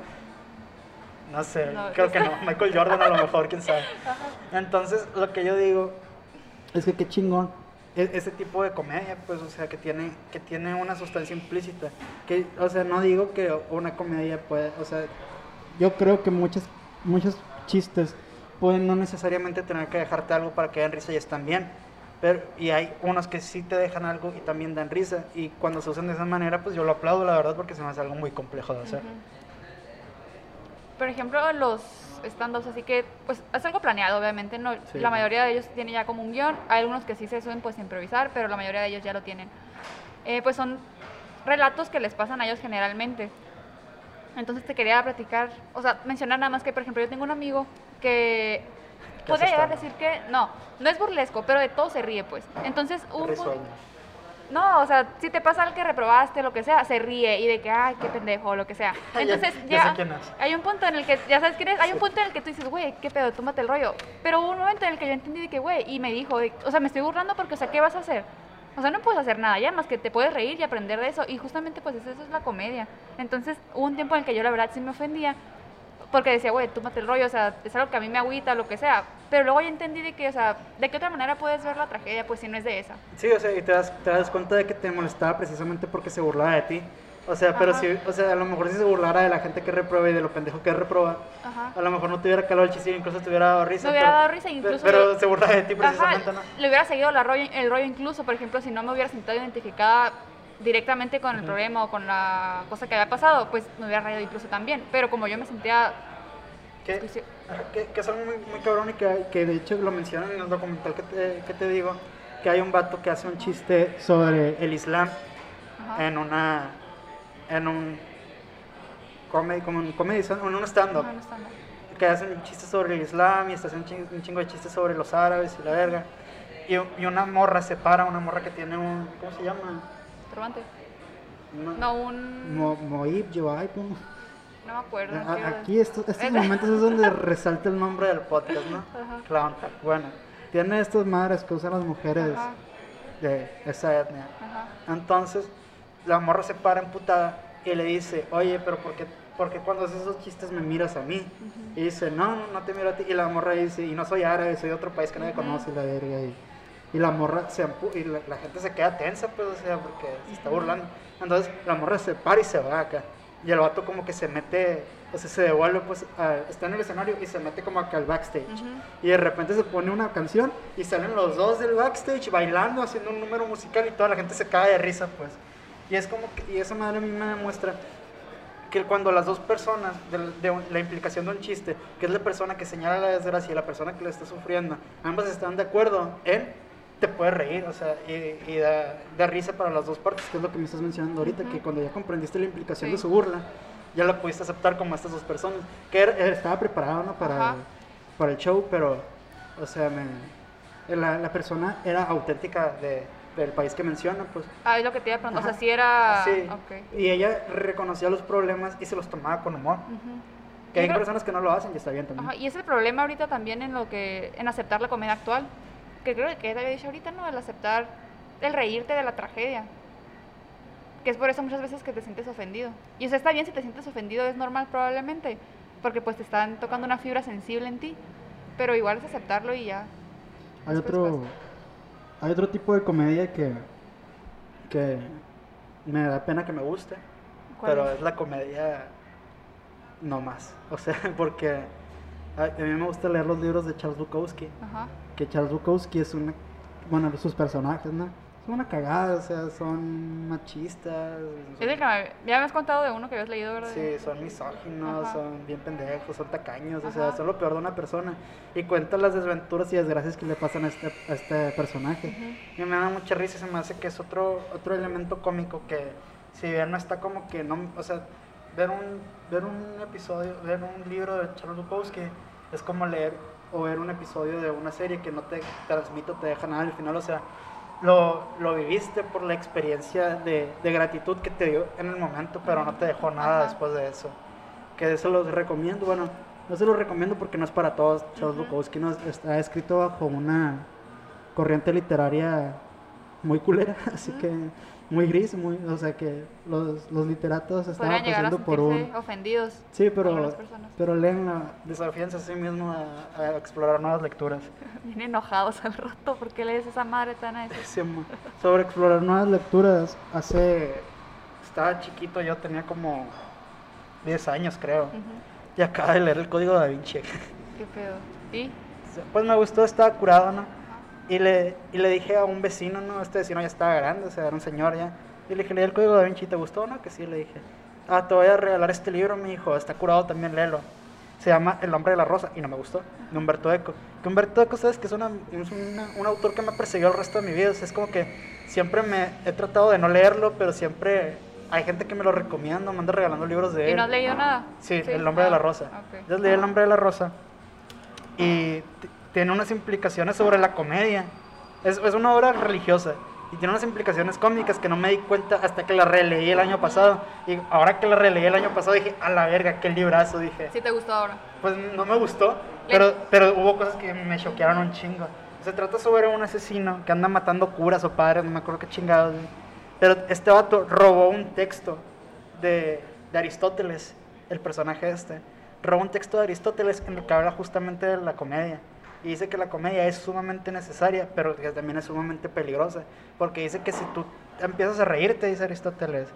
A: No sé,
B: No,
A: creo que no, Michael Jordan a lo mejor, quién sabe. [laughs] Entonces, lo que yo digo
C: Es que qué chingón.
A: e- ese tipo de comedia, pues, o sea, que tiene, que tiene una sustancia implícita. Que, o sea, no digo que una comedia puede, o sea,
C: Yo creo que muchos, muchos chistes
A: pueden no necesariamente tener que dejarte algo para que den risa y están bien. Pero, y hay unos que sí te dejan algo y también dan risa. Y cuando se usan de esa manera, pues yo lo aplaudo, la verdad, porque se me hace algo muy complejo de hacer.
B: Ujú. Por ejemplo, los stand-ups, así que, pues, es algo planeado, obviamente, no,
A: Sí.
B: la mayoría de ellos tiene ya como un guion, hay algunos que sí se suben, pues, a improvisar, pero la mayoría de ellos ya lo tienen. Eh, pues son relatos que les pasan a ellos generalmente. Entonces te quería platicar, o sea, mencionar nada más que, por ejemplo, yo tengo un amigo que
A: ¿Qué
B: podría llegar a decir que, no, no es burlesco, pero de todo se ríe, pues. Entonces, un, no, o sea, si te pasa algo que reprobaste, lo que sea, se ríe y de que, ay, qué pendejo, lo que sea. [laughs] Entonces,
A: ya
B: ya, hay un punto en el que, ya sabes quién es, hay un punto en el que tú dices, güey, qué pedo, tómate el rollo. Pero hubo un momento en el que yo entendí de que, güey, y me dijo, de- o sea, me estoy burlando porque, o sea, ¿qué vas a hacer? O sea, no puedes hacer nada ya, más que te puedes reír y aprender de eso. Y justamente, pues, eso, eso es la comedia. Entonces, hubo un tiempo en el que yo, la verdad, sí me ofendía. Porque decía, güey, tómate el rollo, o sea, es algo que a mí me agüita, lo que sea. Pero luego ya entendí de que, o sea, ¿de qué otra manera puedes ver la tragedia? Pues si no es de esa.
A: Sí, o sea, y te das, te das cuenta de que te molestaba precisamente porque se burlaba de ti. O sea, pero
B: Ajá.
A: si, o sea, a lo mejor si se burlara de la gente que reprueba y de lo pendejo que reproba,
B: Ajá.
A: a lo mejor no te hubiera calado el chiste, incluso te hubiera dado risa.
B: Me hubiera
A: pero-
B: dado risa, incluso
A: Pero
B: le-
A: se burlaba de ti
B: Ajá,
A: precisamente, ¿no?
B: le hubiera seguido la rollo- el rollo incluso, por ejemplo, si no me hubiera sentido identificada directamente con el problema o con la cosa que había pasado, pues me hubiera reído incluso también. Pero como yo me sentía...
A: Que, ajá, que, que es algo muy, muy cabrón y que, que de hecho lo mencionan en el documental que te, que te digo, que hay un vato que hace un chiste sobre el Islam
B: Ajá.
A: en una, en un comedy, como un comedy, en un stand-up.
B: Está mal.
A: que hacen chistes sobre el Islam y hacen un chingo, un chingo de chistes sobre los árabes y la verga. Y, y una morra se para, una morra que tiene un, ¿cómo se llama?
B: Turbante. No, un...
C: Mo, Moib, Joai, ¿cómo?
B: No me acuerdo.
C: A-
B: ¿qué-
C: Aquí estos, estos
B: Es-
C: momentos es donde resalta el nombre.
A: del podcast, ¿no? [laughs]
B: Ajá.
A: Clown. Bueno,
C: Tiene estas madres que usan las mujeres.
B: Ajá,
A: de esa etnia.
B: ajá.
A: Entonces, la morra se para emputada y le dice, oye, pero ¿por qué, por qué cuando haces esos chistes me miras a mí? Y dice, no, no, no te miro a ti. Y la morra dice, y no soy árabe, soy de otro país que nadie conoce.
C: Y la verga. Y,
A: Y la morra se y la, la gente se queda tensa, pues, o sea, porque se está burlando. Entonces, la morra se para y se va acá. Y el vato como que se mete, o sea, se devuelve, pues, a- está en el escenario y se mete como acá al backstage.
B: Ujú.
A: Y de repente se pone una canción y salen los dos del backstage bailando, haciendo un número musical y toda la gente se cae de risa, pues. Y es como que, y esa madre a mí me demuestra que cuando las dos personas, de, de un- la implicación de un chiste, que es la persona que señala la desgracia y la persona que la está sufriendo, ambas están de acuerdo en, te puedes reír, o sea, y, y da, da risa para las dos partes,
C: que es lo que me estás mencionando ahorita,
B: Ujú.
C: que cuando ya comprendiste la implicación
B: Sí.
C: de su burla,
A: ya la pudiste aceptar como estas dos personas, que era- era-
C: estaba preparado ¿no? para,
B: Ajá.
C: para el show, pero, o sea, me, la, la persona
A: era auténtica de, del país que menciona, pues.
B: Ah, es lo que te iba a preguntar. O sea, si era...
A: Sí.
B: Ok.
A: Y ella reconocía los problemas y se los tomaba con humor.
B: Ujú.
A: Que hay
B: creo-
A: personas que no lo hacen y está bien también.
B: Ajá, y es el problema ahorita también en lo que en aceptar la comedia actual, que creo que te había dicho ahorita, ¿no? El aceptar, el reírte de la tragedia. Que es por eso muchas veces que te sientes ofendido. Y o sea, está bien si te sientes ofendido, es normal probablemente, porque pues te están tocando una fibra sensible en ti, pero igual es aceptarlo y ya.
C: Hay otro, hay otro tipo de comedia que, que
A: Me da pena que me guste,
B: ¿Cuál
A: pero
B: es?
A: es la comedia no más. O sea, [laughs] porque a, a mí me gusta leer los libros de Charles Bukowski.
B: Ajá.
C: Que Charles Bukowski es una, bueno, sus personajes, ¿no?
A: son una cagada, o sea, son machistas.
B: Es
A: son-
B: el que me- ya me has contado de uno que habías leído, ¿verdad?
A: Sí, son misóginos,
B: Ajá.
A: son bien pendejos, son tacaños, o sea,
B: Ajá.
A: son lo peor de una persona. Y cuenta las desventuras y desgracias que le pasan a este, a este personaje. Y me da mucha risa, se me hace que es otro, otro elemento cómico que, si bien no está como que, no, o sea, ver un, ver un episodio, ver un libro de Charles Bukowski es como leer o ver un episodio de una serie que no te transmite, o te deja nada al final, o sea, lo, lo viviste por la experiencia de, de gratitud que te dio en el momento, pero no te dejó nada
B: Ajá.
A: después de eso. Que se los recomiendo, bueno, no se los recomiendo porque no es para todos. Charles
B: Ujú.
A: Bukowski no es- está escrito bajo una corriente literaria muy culera, [laughs] así que muy gris, muy, o sea que los, los literatos estaban
B: a
A: pasando por un...
B: ofendidos.
A: Sí, pero, pero léenla, desafíense a sí mismo a, a explorar nuevas lecturas. [laughs]
B: Bien enojados al rato, ¿por qué lees esa madre tan a eso?
A: Sí, mo- sobre explorar nuevas lecturas, hace... Estaba chiquito, yo tenía como 10 años creo,
B: Ujú.
A: y acaba de leer el Código Da Vinci.
B: Qué pedo. ¿Y?
A: Pues me gustó, estaba curado, ¿no? Y le, y le dije a un vecino, ¿no? Este vecino ya estaba grande, o sea, era un señor ya. Y le dije, leí el código da Vinci, ¿te gustó, no? Que sí, le dije. Ah, te voy a regalar este libro, mi hijo, está curado también, léelo. Se llama El hombre de la rosa, y no me gustó, de Humberto Eco. Que Humberto Eco, ¿sabes? Que es, una, es una- un autor que me ha perseguido el resto de mi vida. O sea, es como que siempre me he tratado de no leerlo, pero siempre hay gente que me lo recomienda, me anda regalando libros de él.
B: ¿Y no has leído nada?
A: Sí, El nombre de la
B: Ah,
A: rosa.
B: ok.
A: Entonces leí El nombre de la rosa y tiene unas implicaciones sobre la comedia. Es, es una obra religiosa y tiene unas implicaciones cómicas que no me di cuenta hasta que la releí el año pasado. Y ahora que la releí el año pasado dije, a la verga, qué librazo, dije.
B: ¿Sí te gustó ahora?
A: Pues no me gustó, pero, pero hubo cosas que me choquearon un chingo. Se trata sobre un asesino que anda matando curas o padres, no me acuerdo qué chingados. Pero este vato robó un texto de, de Aristóteles, el personaje este. Robó un texto de Aristóteles en el que habla justamente de la comedia. Y dice que la comedia es sumamente necesaria, pero que también es sumamente peligrosa. Porque dice que si tú empiezas a reírte, dice Aristóteles,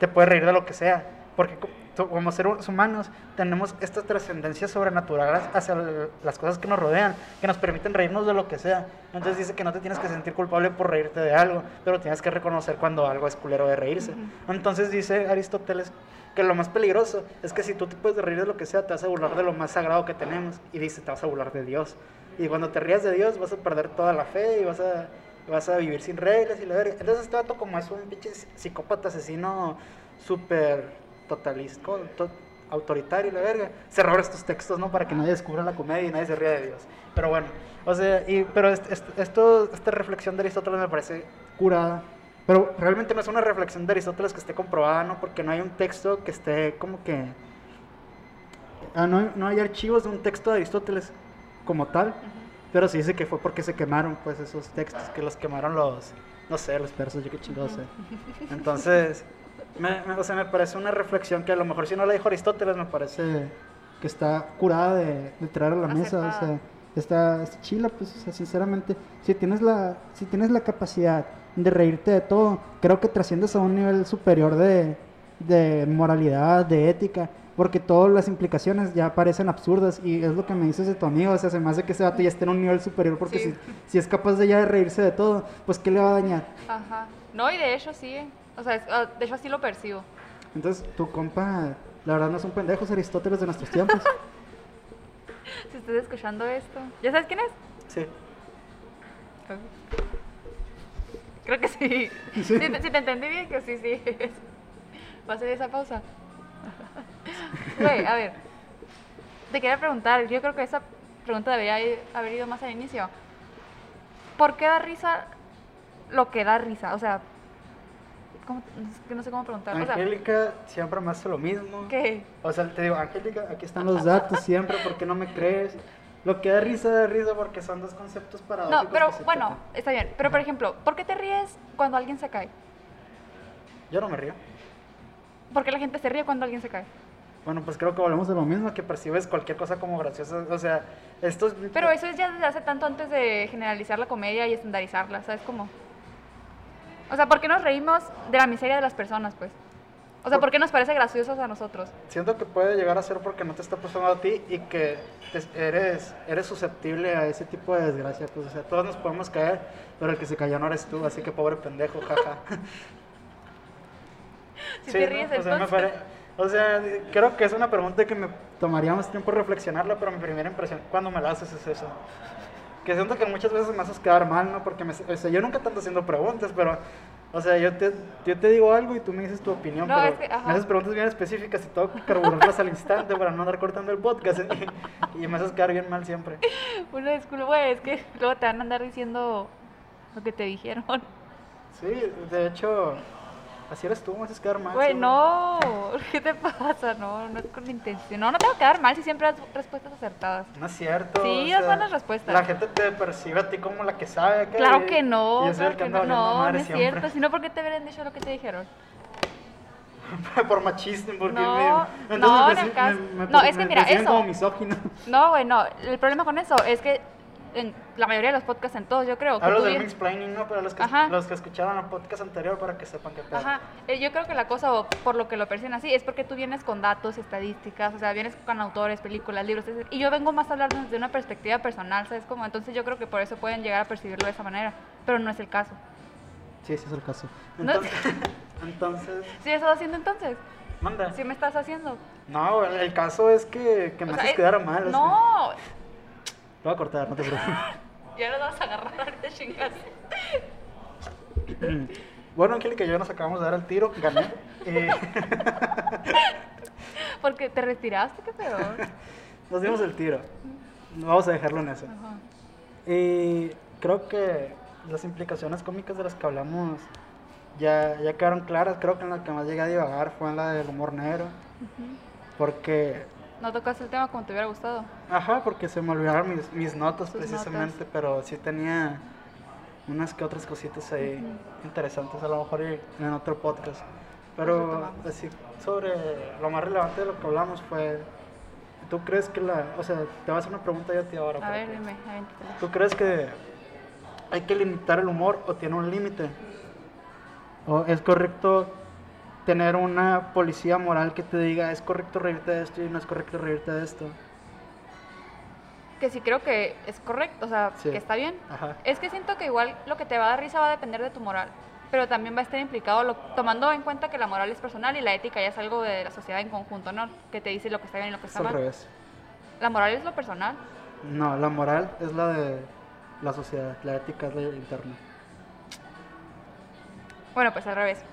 A: te puedes reír de lo que sea. Porque como seres humanos tenemos esta trascendencia sobrenatural hacia las cosas que nos rodean, que nos permiten reírnos de lo que sea. Entonces dice que no te tienes que sentir culpable por reírte de algo, pero tienes que reconocer cuando algo es culero de reírse. Entonces dice Aristóteles que lo más peligroso es que si tú te puedes reír de lo que sea, te vas a burlar de lo más sagrado que tenemos. Y dice, te vas a burlar de Dios. Y cuando te rías de Dios vas a perder toda la fe y vas a, vas a vivir sin reglas y la verga. Entonces este vato como es un pinche psicópata asesino súper totalista, co- to- autoritario y la verga, se estos textos, ¿no? Para que nadie descubra la comedia y nadie se ría de Dios. Pero bueno, o sea, y, pero est- est- esto, esta reflexión de Aristóteles me parece curada. Pero realmente no es una reflexión de Aristóteles que esté comprobada, ¿no? Porque no hay un texto que esté como que... Ah, no, no hay archivos de un texto de Aristóteles como tal, pero sí dice que fue porque se quemaron, pues, esos textos, que los quemaron los, no sé, los persas, yo qué chingados sé. Entonces, me, me- o sea, me parece una reflexión que a lo mejor si no la dijo Aristóteles, me parece que está curada de, de traer a la mesa, o sea, está chila, pues, o sea, sinceramente, si tienes la, si tienes la capacidad de reírte de todo, creo que trasciendes a un nivel superior de, de moralidad, de ética, porque todas las implicaciones ya parecen absurdas y es lo que me dices de tu amigo, o sea, se me hace que ese vato ya esté en un nivel superior porque
B: Sí.
A: si, si es capaz de ya de reírse de todo, pues ¿qué le va a dañar?
B: Ajá. No, y de hecho sí. O sea, es- ah, de hecho así lo percibo.
A: Entonces, tu compa, la verdad no son pendejos Aristóteles de nuestros tiempos. [laughs]
B: Si estás escuchando esto. ¿Ya sabes quién es?
A: sí.
B: Creo que sí.
A: Sí.
B: Si, te, si te entendí bien, que sí, sí. [laughs] ¿Va a ser esa pausa? Güey, a ver. Te quería preguntar, yo creo que esa pregunta debería haber ido más al inicio. ¿Por qué da risa lo que da risa? O sea, ¿cómo- no sé cómo preguntar. O sea,
A: Angélica siempre me hace lo mismo.
B: ¿qué?
A: O sea, te digo, Angélica, aquí están los datos siempre, ¿por qué no me crees? Lo que da risa, da risa porque son dos conceptos paradójicos.
B: No, pero bueno, está bien. Pero por ejemplo, ¿por qué te ríes cuando alguien se cae?
A: Yo no me río.
B: ¿Por qué la gente se ríe cuando alguien se cae?
A: Bueno, pues creo que volvemos a lo mismo, que percibes cualquier cosa como graciosa. O sea, esto es...
B: Pero eso es ya desde hace tanto antes de generalizar la comedia y estandarizarla, ¿sabes cómo? O sea, ¿por qué nos reímos de la miseria de las personas, pues? O sea, ¿por qué nos parece graciosos a nosotros?
A: Siento que puede llegar a ser porque no te está pasando a ti y que te- eres, eres susceptible a ese tipo de desgracia. Pues, o sea, todos nos podemos caer, pero el que se cayó no eres tú, así que pobre pendejo, jaja. [laughs]
B: Si te ríes,
A: o sea, me
B: entonces.
A: pare- o sea, creo que es una pregunta que me tomaría más tiempo reflexionarla, pero mi primera impresión cuando me la haces es eso. Que siento que muchas veces me haces quedar mal, ¿no? Porque me, o sea, yo nunca tanto haciendo preguntas, pero, o sea, yo te, yo te digo algo y tú me dices tu opinión,
B: No,
A: pero
B: es que,
A: me haces preguntas bien específicas y tengo que carburarlas al instante para no andar cortando el podcast y, [laughs] y me haces quedar bien mal siempre.
B: Una disculpa, güey, es que luego te van a andar diciendo lo que te dijeron.
A: Sí, de hecho, así eres tú, me haces quedar mal.
B: Güey, no, [laughs] ¿qué te pasa? No, no es con intención. No, no te va a quedar mal si siempre das respuestas acertadas.
A: No es cierto.
B: Sí,
A: o
B: das
A: sea,
B: buenas respuestas.
A: La gente te percibe a ti como la que sabe. acá,
B: Claro que no,
A: y yo soy el
B: claro
A: que
B: que no, no, es
A: siempre.
B: cierto. Si no, ¿por qué te hubieran dicho lo que te dijeron? [laughs]
A: Por machista, porque
B: No,
A: me, entonces
B: no,
A: me
B: no, es que mira, eso.
A: como misógino.
B: No, güey, no. El problema con eso es que en la mayoría de los podcasts, en todos, yo creo que
A: Hablo del explaining, ¿no? Pero los que,
B: Ajá.
A: los que escucharon el podcast anterior para que sepan qué pedo.
B: Ajá, eh, yo creo que la cosa, o por lo que lo perciben así, es porque tú vienes con datos, estadísticas, o sea, vienes con autores, películas, libros, es- y yo vengo más a hablar desde una perspectiva personal, ¿sabes? Como, entonces yo creo que por eso pueden llegar a percibirlo de esa manera, pero no es el caso.
A: Sí, ese es el caso.
B: No-
A: Entonces, [laughs] entonces
B: ¿Sí estás haciendo entonces?
A: manda.
B: ¿Sí me estás haciendo?
A: No, el, caso es que, que me
B: O sea,
A: haces
B: eh,
A: quedar mal. o sea. Lo voy a cortar, no te preocupes. [laughs]
B: ya lo vas a agarrar ahorita, chingas. [clears throat]
A: bueno, Angélica y yo nos acabamos de dar el tiro, gané. [laughs] Eh, [laughs]
B: Porque te retiraste, qué peor.
A: nos dimos el tiro. Vamos a dejarlo en eso.
B: Ajá.
A: Y creo que las implicaciones cómicas de las que hablamos ya, ya quedaron claras. Creo que en la que más llegué a divagar fue en la del humor negro. Porque,
B: No tocaste el tema como te hubiera gustado.
A: ajá, porque se me olvidaron mis, mis notas
B: Tus
A: precisamente, pero sí tenía unas que otras cositas ahí interesantes, a lo mejor en otro podcast. Pero así, sobre lo más relevante de lo que hablamos fue, ¿tú crees que la, o sea, te voy a hacer una pregunta yo a ti ahora?
B: A ver, dime, avéntatela.
A: ¿Tú crees que hay que limitar el humor o tiene un límite? ¿O es correcto tener una policía moral que te diga es correcto reírte de esto y no es correcto reírte de esto?
B: Que sí creo que es correcto, o sea,
A: Sí.
B: que está bien.
A: Ajá.
B: Es que siento que igual lo que te va a dar risa va a depender de tu moral, pero también va a estar implicado, lo- tomando en cuenta que la moral es personal y la ética ya es algo de la sociedad en conjunto, ¿no? Que te dice lo que está bien y lo que
A: Es
B: está
A: al
B: mal.
A: revés.
B: La moral es lo personal.
A: No, la moral es la de la sociedad, la ética es la interna.
B: Bueno, pues al revés.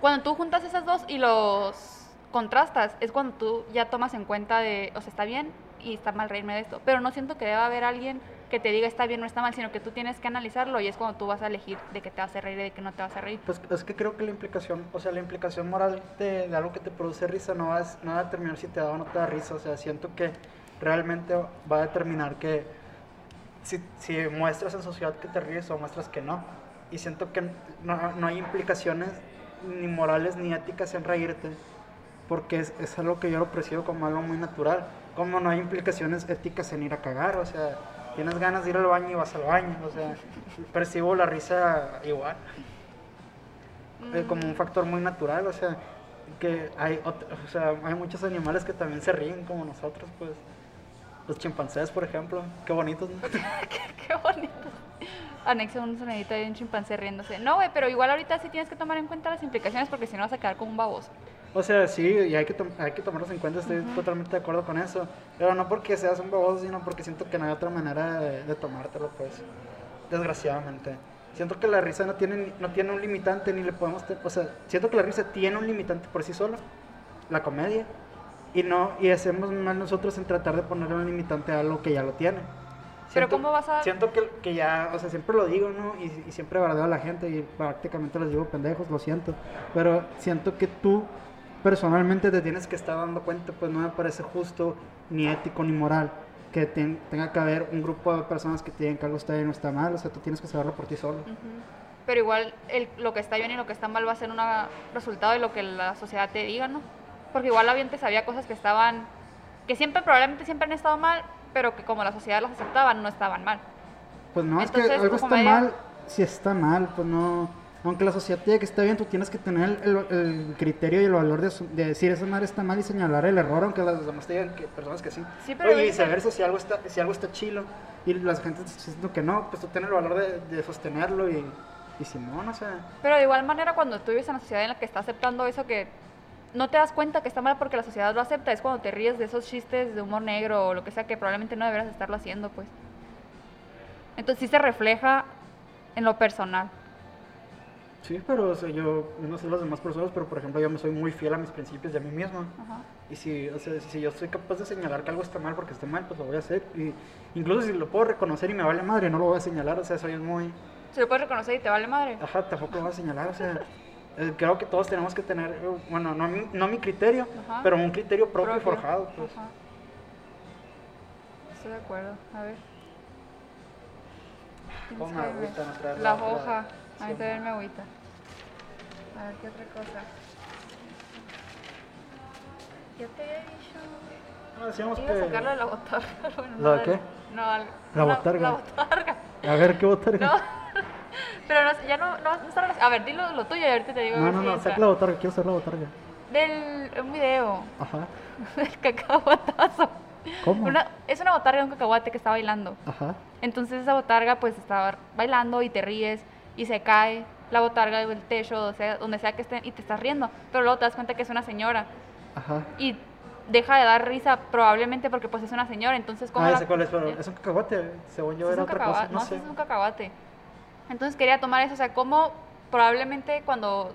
B: Cuando tú juntas esas dos y los contrastas, es cuando tú ya tomas en cuenta de, o sea, está bien y está mal reírme de esto. Pero no siento que deba haber alguien que te diga está bien o está mal, sino que tú tienes que analizarlo y es cuando tú vas a elegir de qué te vas a reír y de qué no te vas a reír.
A: Pues es que creo que la implicación, o sea, la implicación moral de, algo que te produce risa no va, a, no va a determinar si te da o no te da risa. O sea, siento que realmente va a determinar que si, si muestras en sociedad que te ríes o muestras que no. Y siento que no, no hay implicaciones ni morales ni éticas en reírte, porque es, es algo que yo lo percibo como algo muy natural. Como no hay implicaciones éticas en ir a cagar, o sea, tienes ganas de ir al baño y vas al baño, o sea, [laughs] percibo la risa igual eh, como un factor muy natural, o sea, que hay, o sea, hay muchos animales que también se ríen como nosotros, pues. Los chimpancés, por ejemplo, qué bonitos, ¿no? [laughs]
B: Qué bonito. Anexo un sonidito de un chimpancé riéndose. No, güey, pero igual ahorita sí tienes que tomar en cuenta las implicaciones porque si no vas a quedar como un baboso.
A: O sea, sí, y hay que, hay que tomarlos en cuenta, estoy totalmente de acuerdo con eso. Pero no porque seas un baboso, sino porque siento que no hay otra manera de, de tomártelo, pues. Desgraciadamente. Siento que la risa no tiene, no tiene un limitante, ni le podemos... o sea, siento que la risa tiene un limitante por sí sola, la comedia. Y no, y hacemos mal nosotros en tratar de ponerle un limitante a algo que ya lo tiene.
B: Pero
A: Siento-
B: ¿cómo vas a-
A: Siento que, que ya, o sea, siempre lo digo, ¿no? Y, y siempre bardeo a la gente y prácticamente les digo pendejos, lo siento. Pero siento que tú personalmente te tienes que estar dando cuenta, pues no me parece justo, ni ético, ni moral que ten- tenga que haber un grupo de personas que te digan que algo está bien o está mal. O sea, tú tienes que saberlo por ti solo.
B: Pero igual el- lo que está bien y lo que está mal va a ser un resultado de lo que la sociedad te diga, ¿no? Porque igual antes había cosas que estaban, que siempre, probablemente siempre han estado mal, pero que como la sociedad las aceptaba, no estaban mal.
A: Pues no, es
B: Entonces,
A: que algo está mal, si está mal, pues no, aunque la sociedad te diga que está bien, tú tienes que tener el, el- criterio y el valor de, de decir esa madre está mal y señalar el error, aunque las demás te digan que personas que sí.
B: Sí, pero
A: Oye, viceversa, si algo está, si algo está chilo y la gente está diciendo que no, pues tú tienes el valor de, de sostenerlo y, y si no, no sé.
B: Pero de igual manera, cuando tú vives en una sociedad en la que está aceptando eso que no te das cuenta que está mal porque la sociedad lo acepta, es cuando te ríes de esos chistes de humor negro o lo que sea que probablemente no deberías estarlo haciendo, pues. Entonces sí se refleja en lo personal.
A: Sí, pero o sea, yo no sé las demás personas, pero por ejemplo yo me soy muy fiel a mis principios y a mí mismo.
B: Ajá.
A: Y si, o sea, si yo soy capaz de señalar que algo está mal porque esté mal, pues lo voy a hacer. Y incluso si lo puedo reconocer y me vale madre, no lo voy a señalar. O sea, soy muy...
B: Si lo puedes reconocer y te vale madre.
A: Ajá, tampoco lo voy a señalar. O sea, eh, creo que todos tenemos que tener, eh, bueno, no mi, no mi criterio,
B: Ajá.
A: pero un criterio propio, y
B: Propio.
A: forjado. Pues.
B: Ajá. Estoy de acuerdo. A ver.
A: Toma
B: que
A: agüita, no traes
B: La
A: la-
B: hoja.
A: la-
B: A
A: sí,
B: ver,
A: ma.
B: mi agüita. A ver, ¿qué otra cosa? Ya te había dicho.
A: No, decíamos
B: Iba a
A: que...
B: sacarlo de la botarga. [laughs] Bueno,
A: ¿La
B: no,
A: de qué?
B: No, al-
A: La botarga.
B: La botarga.
A: A ver, ¿qué botarga?
B: No. [laughs] Pero no, ya no, no, no está relacionado. A ver, dilo lo tuyo y ahorita te digo.
A: no, no, no, saca la botarga, quiero hacer la botarga.
B: Del un video
A: Ajá. [laughs]
B: del cacahuatazo.
A: ¿Cómo?
B: Una, es una botarga de un cacahuate que está bailando.
A: Ajá.
B: Entonces esa botarga pues estaba bailando y te ríes y se cae la botarga del techo, o sea, donde sea que esté y te estás riendo. Pero luego te das cuenta que es una señora
A: Ajá.
B: y deja de dar risa probablemente porque pues es una señora. Entonces, ¿cómo
A: Ah,
B: la-
A: cuál es, pero es un cacahuate. Según yo
B: Sí,
A: era otra cosa. No,
B: sí,
A: sé.
B: es un cacahuate. Entonces quería tomar eso, o sea, cómo probablemente cuando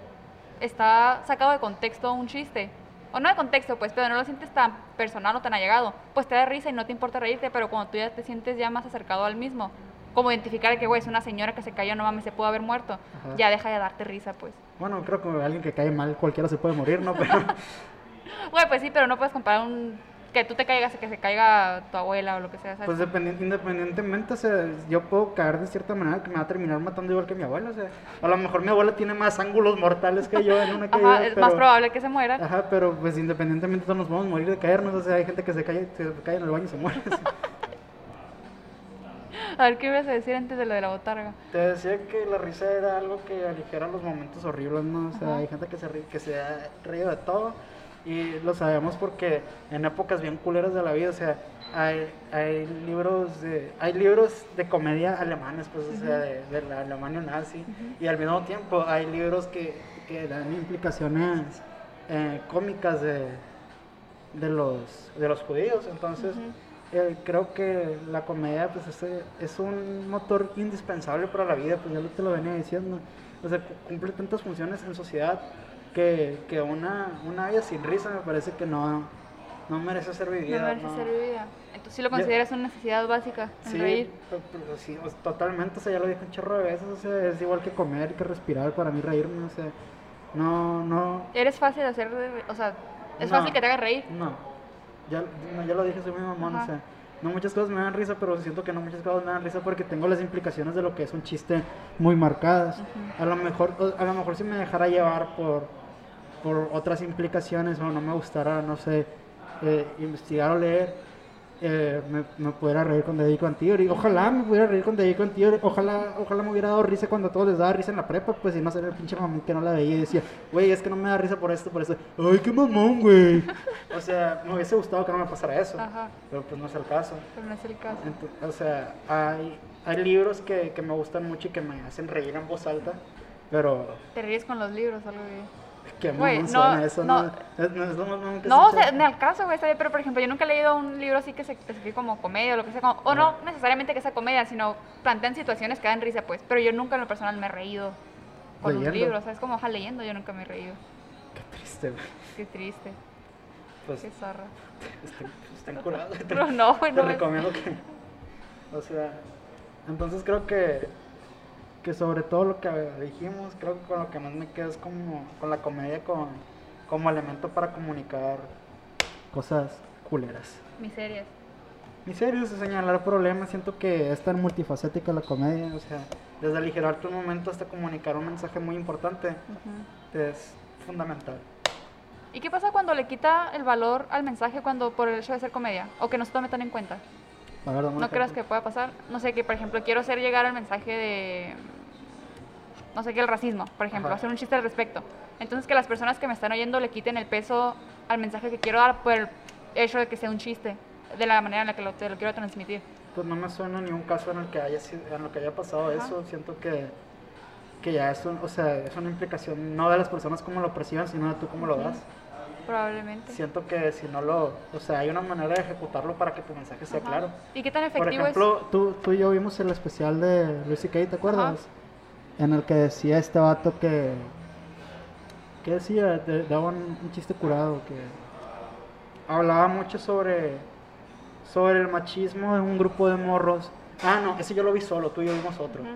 B: está sacado de contexto un chiste, o no de contexto, pues, pero no lo sientes tan personal o tan allegado, pues te da risa y no te importa reírte, pero cuando tú ya te sientes ya más acercado al mismo, como identificar que, güey, es una señora que se cayó, no mames, se pudo haber muerto,
A: Ajá.
B: ya deja de darte risa, pues.
A: Bueno, creo que alguien que cae mal, cualquiera se puede morir, ¿no? Pero, [laughs]
B: Güey, pues sí, pero no puedes comparar un... que tú te caigas y que se caiga tu abuela o lo que sea, ¿sabes?
A: pues dependi- independientemente, o sea, yo puedo caer de cierta manera que me va a terminar matando igual que mi abuela, o sea, a lo mejor mi abuela tiene más ángulos mortales que yo en una caída,
B: Ajá, es
A: pero-
B: más probable que se muera.
A: Ajá, pero pues independientemente todos nos podemos morir de caernos, o sea, hay gente que se cae, se cae en el baño y se muere. [laughs]
B: A ver, ¿qué ibas a decir antes de lo de la botarga?
A: Te decía que la risa era algo que aligera los momentos horribles, ¿no? O sea,
B: Ajá.
A: hay gente que se, ríe, que se ha reído de todo y lo sabemos porque en épocas bien culeras de la vida, o sea, hay, hay libros de hay libros de comedia alemanes, pues, o sea, de, de la Alemania nazi y al mismo tiempo hay libros que, que dan implicaciones eh, cómicas de, de los de los judíos, entonces eh, creo que la comedia pues es, es un motor indispensable para la vida, pues ya lo te lo venía diciendo. O sea, cu- cumple tantas funciones en sociedad que, que una, una vida sin risa me parece que no, no merece ser vivida.
B: No merece
A: no.
B: ser vivida. Entonces sí lo consideras una necesidad básica, el
A: Sí,
B: reír.
A: to- to- sí, sea, totalmente, o sea, ya lo dije un chorro de veces, o sea, es igual que comer, que respirar, para mí reírme, o sea, no, no,
B: Eres fácil de hacer, o sea, es
A: No.
B: fácil que te haga reír.
A: No, ya, no, ya lo dije, soy muy mamón,
B: Ajá.
A: o sea, no muchas cosas me dan risa, pero siento que no muchas cosas me dan risa porque tengo las implicaciones de lo que es un chiste muy marcadas. A lo mejor, a lo mejor si me dejara llevar por, por otras implicaciones o no me gustara, no sé, eh, investigar o leer, eh, me, me pudiera reír con David Theory. Ojalá me pudiera reír con David Theory. Ojalá, ojalá me hubiera dado risa cuando a todos les daba risa en la prepa, pues si no sería el pinche mamón que no la veía y decía, güey, es que no me da risa por esto, por esto. Ay, qué mamón, güey. o sea, me hubiese gustado que no me pasara eso,
B: Ajá,
A: pero pues no es el caso.
B: pero no es el caso.
A: Ento- o sea, hay, hay libros que, que me gustan mucho y que me hacen reír en voz alta, pero
B: Te ríes con los libros, algo así.
A: Qué
B: Güey, no,
A: suena eso, ¿no?
B: no.
A: Es, no es lo más mamón que
B: No, o
A: escuché.
B: sea, en el caso, güey, está bien, pero por ejemplo, yo nunca he leído un libro así que se escribe como comedia o lo que sea, como- o no necesariamente que sea comedia, sino plantean situaciones que dan risa, pues. Pero yo nunca en lo personal me he reído con
A: Leyendo.
B: libros, o sea, es como, ojalá leyendo, yo nunca me he reído.
A: Qué triste, güey.
B: Qué triste,
A: Pues
B: qué zarra.
A: estén, estén curados. [laughs] Te,
B: Pero no, güey,
A: te
B: no. es-
A: recomiendo que. O sea, entonces creo que. Que sobre todo lo que dijimos, creo que con lo que más me quedo es como con la comedia con, como elemento para comunicar cosas culeras.
B: Miserias.
A: Miserios de señalar problemas, siento que es tan multifacética la comedia, o sea, desde aligerarte un momento hasta comunicar un mensaje muy importante, es fundamental.
B: ¿Y qué pasa cuando le quita el valor al mensaje cuando por el hecho de ser comedia? O que no se tome tan en cuenta. ¿No creas que pueda pasar? No sé, que por ejemplo quiero hacer llegar el mensaje de... no sé qué, el racismo, por ejemplo,
A: Ajá.
B: hacer un chiste al respecto. Entonces que las personas que me están oyendo le quiten el peso al mensaje que quiero dar por el hecho de que sea un chiste, de la manera en la que lo, te lo quiero transmitir.
A: Pues no me suena ni un caso en el que haya en lo que haya pasado
B: Ajá.
A: eso. Siento que, que ya es, un- o sea, es una implicación no de las personas como lo perciban, sino de tú cómo lo das.
B: Probablemente.
A: Siento que si no lo, o sea, hay una manera de ejecutarlo para que tu mensaje sea
B: Ajá.
A: claro.
B: ¿Y qué tan
A: Por
B: efectivo
A: ejemplo,
C: Tú, tú y yo vimos el especial de Luis C.K., ¿te acuerdas? En el que decía este vato que... ¿Qué decía? De- daba un, un chiste curado que...
A: hablaba mucho sobre, sobre el machismo de un grupo de morros. Ah, no, ese yo lo vi solo, tú y yo vimos otro.
B: es?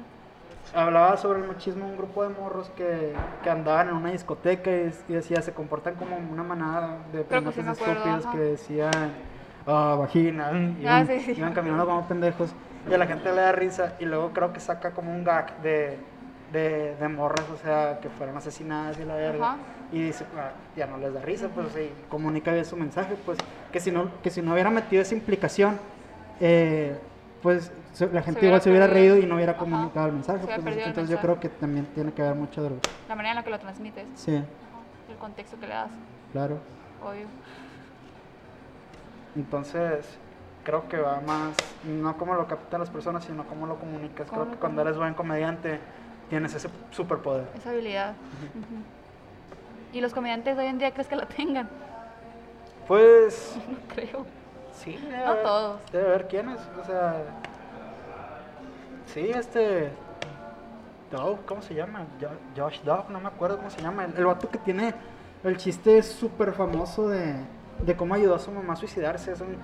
A: Hablaba sobre el machismo un grupo de morros que, que andaban en una discoteca y, y decía, se comportan como una manada de
B: que sí
A: estúpidos
B: ajá.
A: que decían, ah, vagina,
B: Ah,
A: iban,
B: sí, sí.
A: iban caminando como pendejos y a la gente le da risa y luego creo que saca como un gag de, de, de morras, o sea, que fueron asesinadas y la verga.
B: Ajá.
A: Y dice, "Ah, ya no les da risa, pues, y comunica bien su mensaje, pues, que si no, que si no hubiera metido esa implicación, eh, pues se- la gente igual se hubiera reído y no hubiera
B: Ajá.
A: comunicado el mensaje. Pues,
B: el
A: entonces yo creo que también tiene que ver mucho de lo...
B: La manera en la que lo transmites,
A: Sí,
B: el contexto que le das,
A: claro.
B: obvio.
A: Entonces, creo que va más, no como lo captan las personas, sino cómo lo comunicas.
B: ¿Cómo
A: Creo
B: lo
A: que cuando eres buen comediante, tienes ese superpoder.
B: Esa habilidad. ¿Y los comediantes de hoy en día crees que la tengan?
A: Pues, [laughs]
B: No creo.
A: Sí, debe
B: No
A: haber-
B: todos.
A: Debe haber quiénes, o sea... Sí, este... Dog, ¿cómo se llama? Jo- Josh Dog, no me acuerdo cómo se llama. El, el vato que tiene el chiste súper famoso de, de cómo ayudó a su mamá a suicidarse. Es un-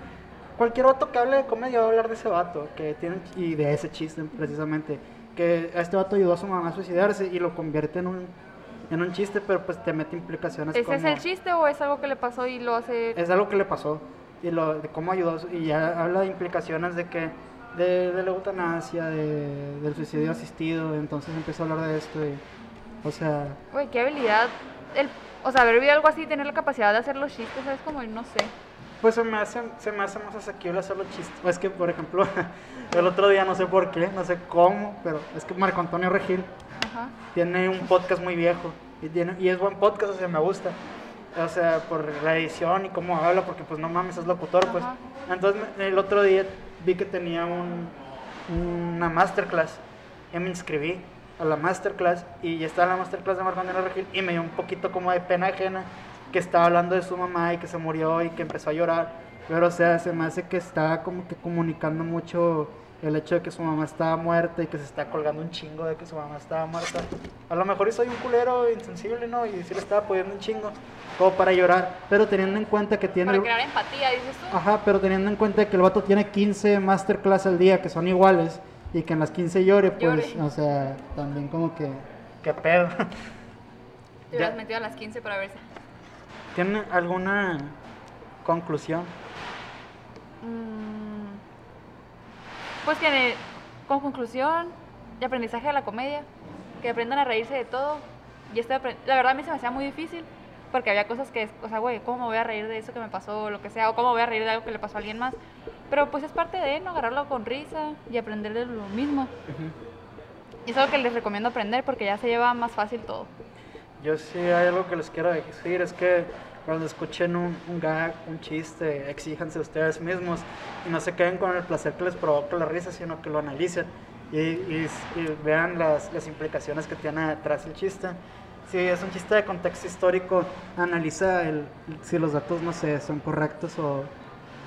A: cualquier vato que hable de comedia va a hablar de ese vato, que tiene, y de ese chiste precisamente. Que este vato ayudó a su mamá a suicidarse y lo convierte en un, en un chiste, pero pues te mete implicaciones
B: ¿Ese
A: como...
B: es el chiste o es algo que le pasó y lo hace...
A: Es algo que le pasó y lo, de cómo ayudó y ya habla de implicaciones de que de, de la eutanasia, de, del suicidio asistido, entonces empieza a hablar de esto y, o sea,
B: Güey, qué habilidad. El, o sea, haber vivido algo así, tener la capacidad de hacer los chistes, es como, no sé.
A: pues se me hace, se me hace más asequible hacer los chistes. Es que, por ejemplo, [laughs] el otro día no sé por qué, no sé cómo, pero es que Marco Antonio Regil
B: Ajá.
A: tiene un podcast muy viejo y, tiene, y es buen podcast, o sea, me gusta. O sea, por la edición y cómo habla, porque pues no mames, es locutor, pues. Entonces el otro día vi que tenía un, una masterclass y me inscribí a la masterclass y ya estaba en la masterclass de Marco Antonio Regil y me dio un poquito como de pena ajena que estaba hablando de su mamá y que se murió y que empezó a llorar. Pero o sea, se me hace que estaba como que comunicando mucho el hecho de que su mamá estaba muerta y que se está colgando un chingo de que su mamá estaba muerta. A lo mejor soy un culero insensible, ¿no? Y sí le estaba apoyando un chingo, como para llorar. Pero teniendo en cuenta que tiene...
B: Para crear empatía, dices tú.
A: Ajá, pero teniendo en cuenta que el vato tiene 15 masterclass al día que son iguales y que en las 15 llore, pues,
B: Llore.
A: o sea, también como que... ¿Qué pedo?
B: Te hubieras metido a las 15 para ver si...
A: ¿Tiene alguna conclusión?
B: Mm, Pues que con conclusión de aprendizaje de la comedia, que aprendan a reírse de todo. Y este la verdad a mí se me hacía muy difícil porque había cosas que, o sea, güey, ¿cómo me voy a reír de eso que me pasó o lo que sea? O ¿cómo voy a reír de algo que le pasó a alguien más? Pero pues es parte de, ¿no? Agarrarlo con risa y aprender de lo mismo. Y es algo que les recomiendo aprender porque ya se lleva más fácil todo.
A: Yo sí hay algo que les quiero decir, es que cuando escuchen un, un gag, un chiste, exíjanse ustedes mismos y no se queden con el placer que les provoca la risa, sino que lo analicen y, y- y vean las, las implicaciones que tiene detrás el chiste. Si es un chiste de contexto histórico, analiza el, si los datos, no sé, son correctos o,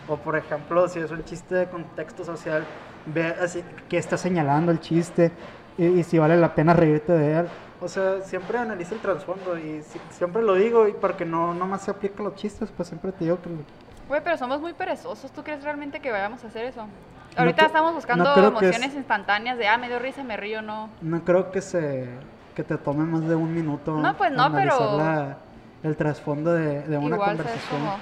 A: o por ejemplo, si es un chiste de contexto social, ve así que está señalando el chiste y, y si vale la pena reírte de él. O sea, siempre analiza el trasfondo y si- siempre lo digo y porque no, no más se aplica los chistes, pues siempre te digo que...
B: Güey, pero somos muy perezosos. ¿Tú crees realmente que vayamos a hacer eso? Ahorita
A: cre-
B: estamos buscando
A: no que es-
B: emociones instantáneas de, ah, me dio risa, me río, no.
A: No creo que se que te tome más de un minuto
B: No, pues no, pero-
A: la- el trasfondo de, de una
B: igual, ¿sabes
A: conversación.
B: cómo?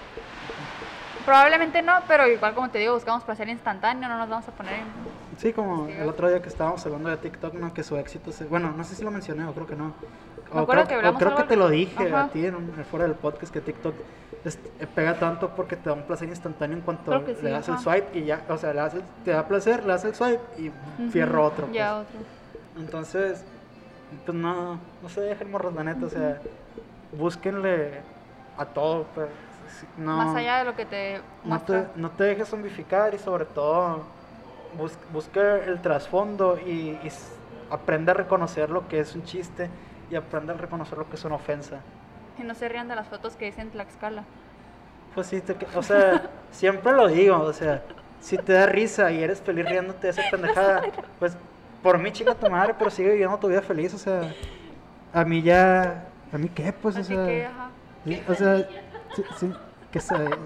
B: Probablemente no, pero igual como te digo, buscamos placer instantáneo, no nos vamos a poner en...
A: Sí, como el otro día que estábamos hablando de TikTok, ¿no? Que su éxito se... Bueno, no sé si lo mencioné o creo que no.
B: Me
A: O
B: acuerdo
A: creo,
B: que
A: o creo que te lo dije
B: Ajá.
A: a ti en un, fuera del podcast que TikTok es- eh, pega tanto porque te da un placer instantáneo en cuanto
B: sí,
A: le das el swipe y ya, o sea, le das el- te da placer, le das el swipe y fierro
B: Ujú,
A: otro.
B: Ya
A: pues.
B: otro.
A: Entonces, Pues no, no se dejen morros, la neta, o sea, búsquenle a todo, pues. No,
B: Más allá de lo que te
A: no te, no te dejes zombificar y sobre todo bus- busca el trasfondo y, y aprende a reconocer lo que es un chiste y aprende a reconocer lo que es una ofensa.
B: Y no se rían de las fotos que dicen Tlaxcala.
A: Pues sí, te que- o sea, [laughs] siempre lo digo, o sea, si te da risa y eres feliz riéndote de esa [laughs] pendejada, pues por mí chinga tu madre, pero sigue viviendo tu vida feliz, o sea, a mí ya, a mí qué, pues, o
B: Así
A: sea,
B: que, ajá.
A: sí, o sea, sí, sí, que se,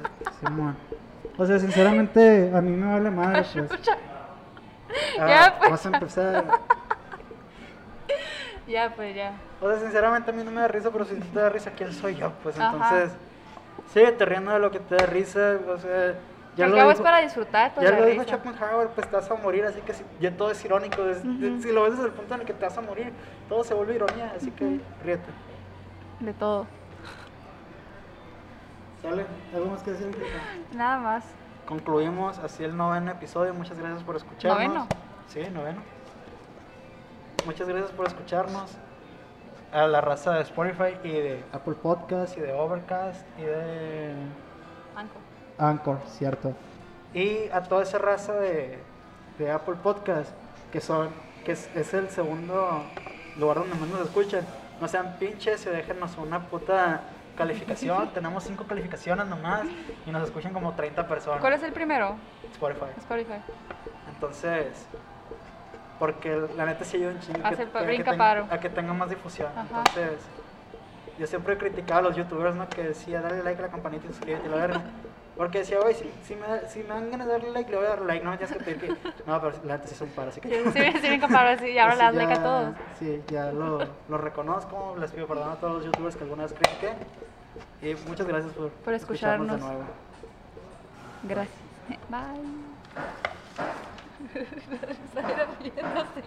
A: o sea, sinceramente, a mí me vale madre, [laughs] pues. Ah,
B: Ya, pues.
A: Vas a empezar. [laughs]
B: Ya, pues ya.
A: O sea, sinceramente a mí no me da risa, pero si te da risa, ¿quién soy yo? Pues
B: Ajá.
A: entonces, síguete riendo de lo que te da risa, o sea, ya lo
B: cabo es
A: dijo-
B: para disfrutar, pues
A: Ya lo dijo. Schopenhauer, pues te vas a morir, así que si, ya todo es irónico. es-. Si lo ves desde el punto en el que te vas a morir, todo se vuelve ironía, así que ríete.
B: De todo.
A: ¿Sale? ¿Algo más que decir?
B: Nada más.
A: Concluimos así el noveno episodio. Muchas gracias por escucharnos.
B: ¿Noveno?
A: Sí, noveno. Muchas gracias por escucharnos. A la raza de Spotify y de Apple Podcast y de Overcast y de.
B: Anco.
C: Anchor, cierto.
A: Y a toda esa raza de, de Apple Podcast, que son que es, es el segundo lugar donde más nos escuchan. No sean pinches y déjenos una puta calificación. Tenemos cinco calificaciones nomás y nos escuchan como 30 personas.
B: ¿Cuál es el primero?
A: Spotify.
B: Spotify.
A: Entonces, porque la neta sí ayuda un chingo a tenga,
B: paro.
A: a que tenga más difusión.
B: Ajá.
A: Entonces, yo siempre he criticado a los youtubers, ¿no? Que decía, dale like a la campanita y suscríbete y la verga. Porque decía, oye, si, si, me, da- si me dan ganas de darle like, le voy a dar like, no me tienes que pedir que... No, pero la neta sí son para, así que...
B: Sí, sí, sí, bien comparado, sí, y ahora le das like a todos.
A: Sí, ya lo, lo reconozco, les pido perdón a todos los youtubers que alguna vez critiqué. Y muchas gracias por,
B: Por escucharnos.
A: de nuevo.
B: Gracias. Bye. [laughs] Está riéndose.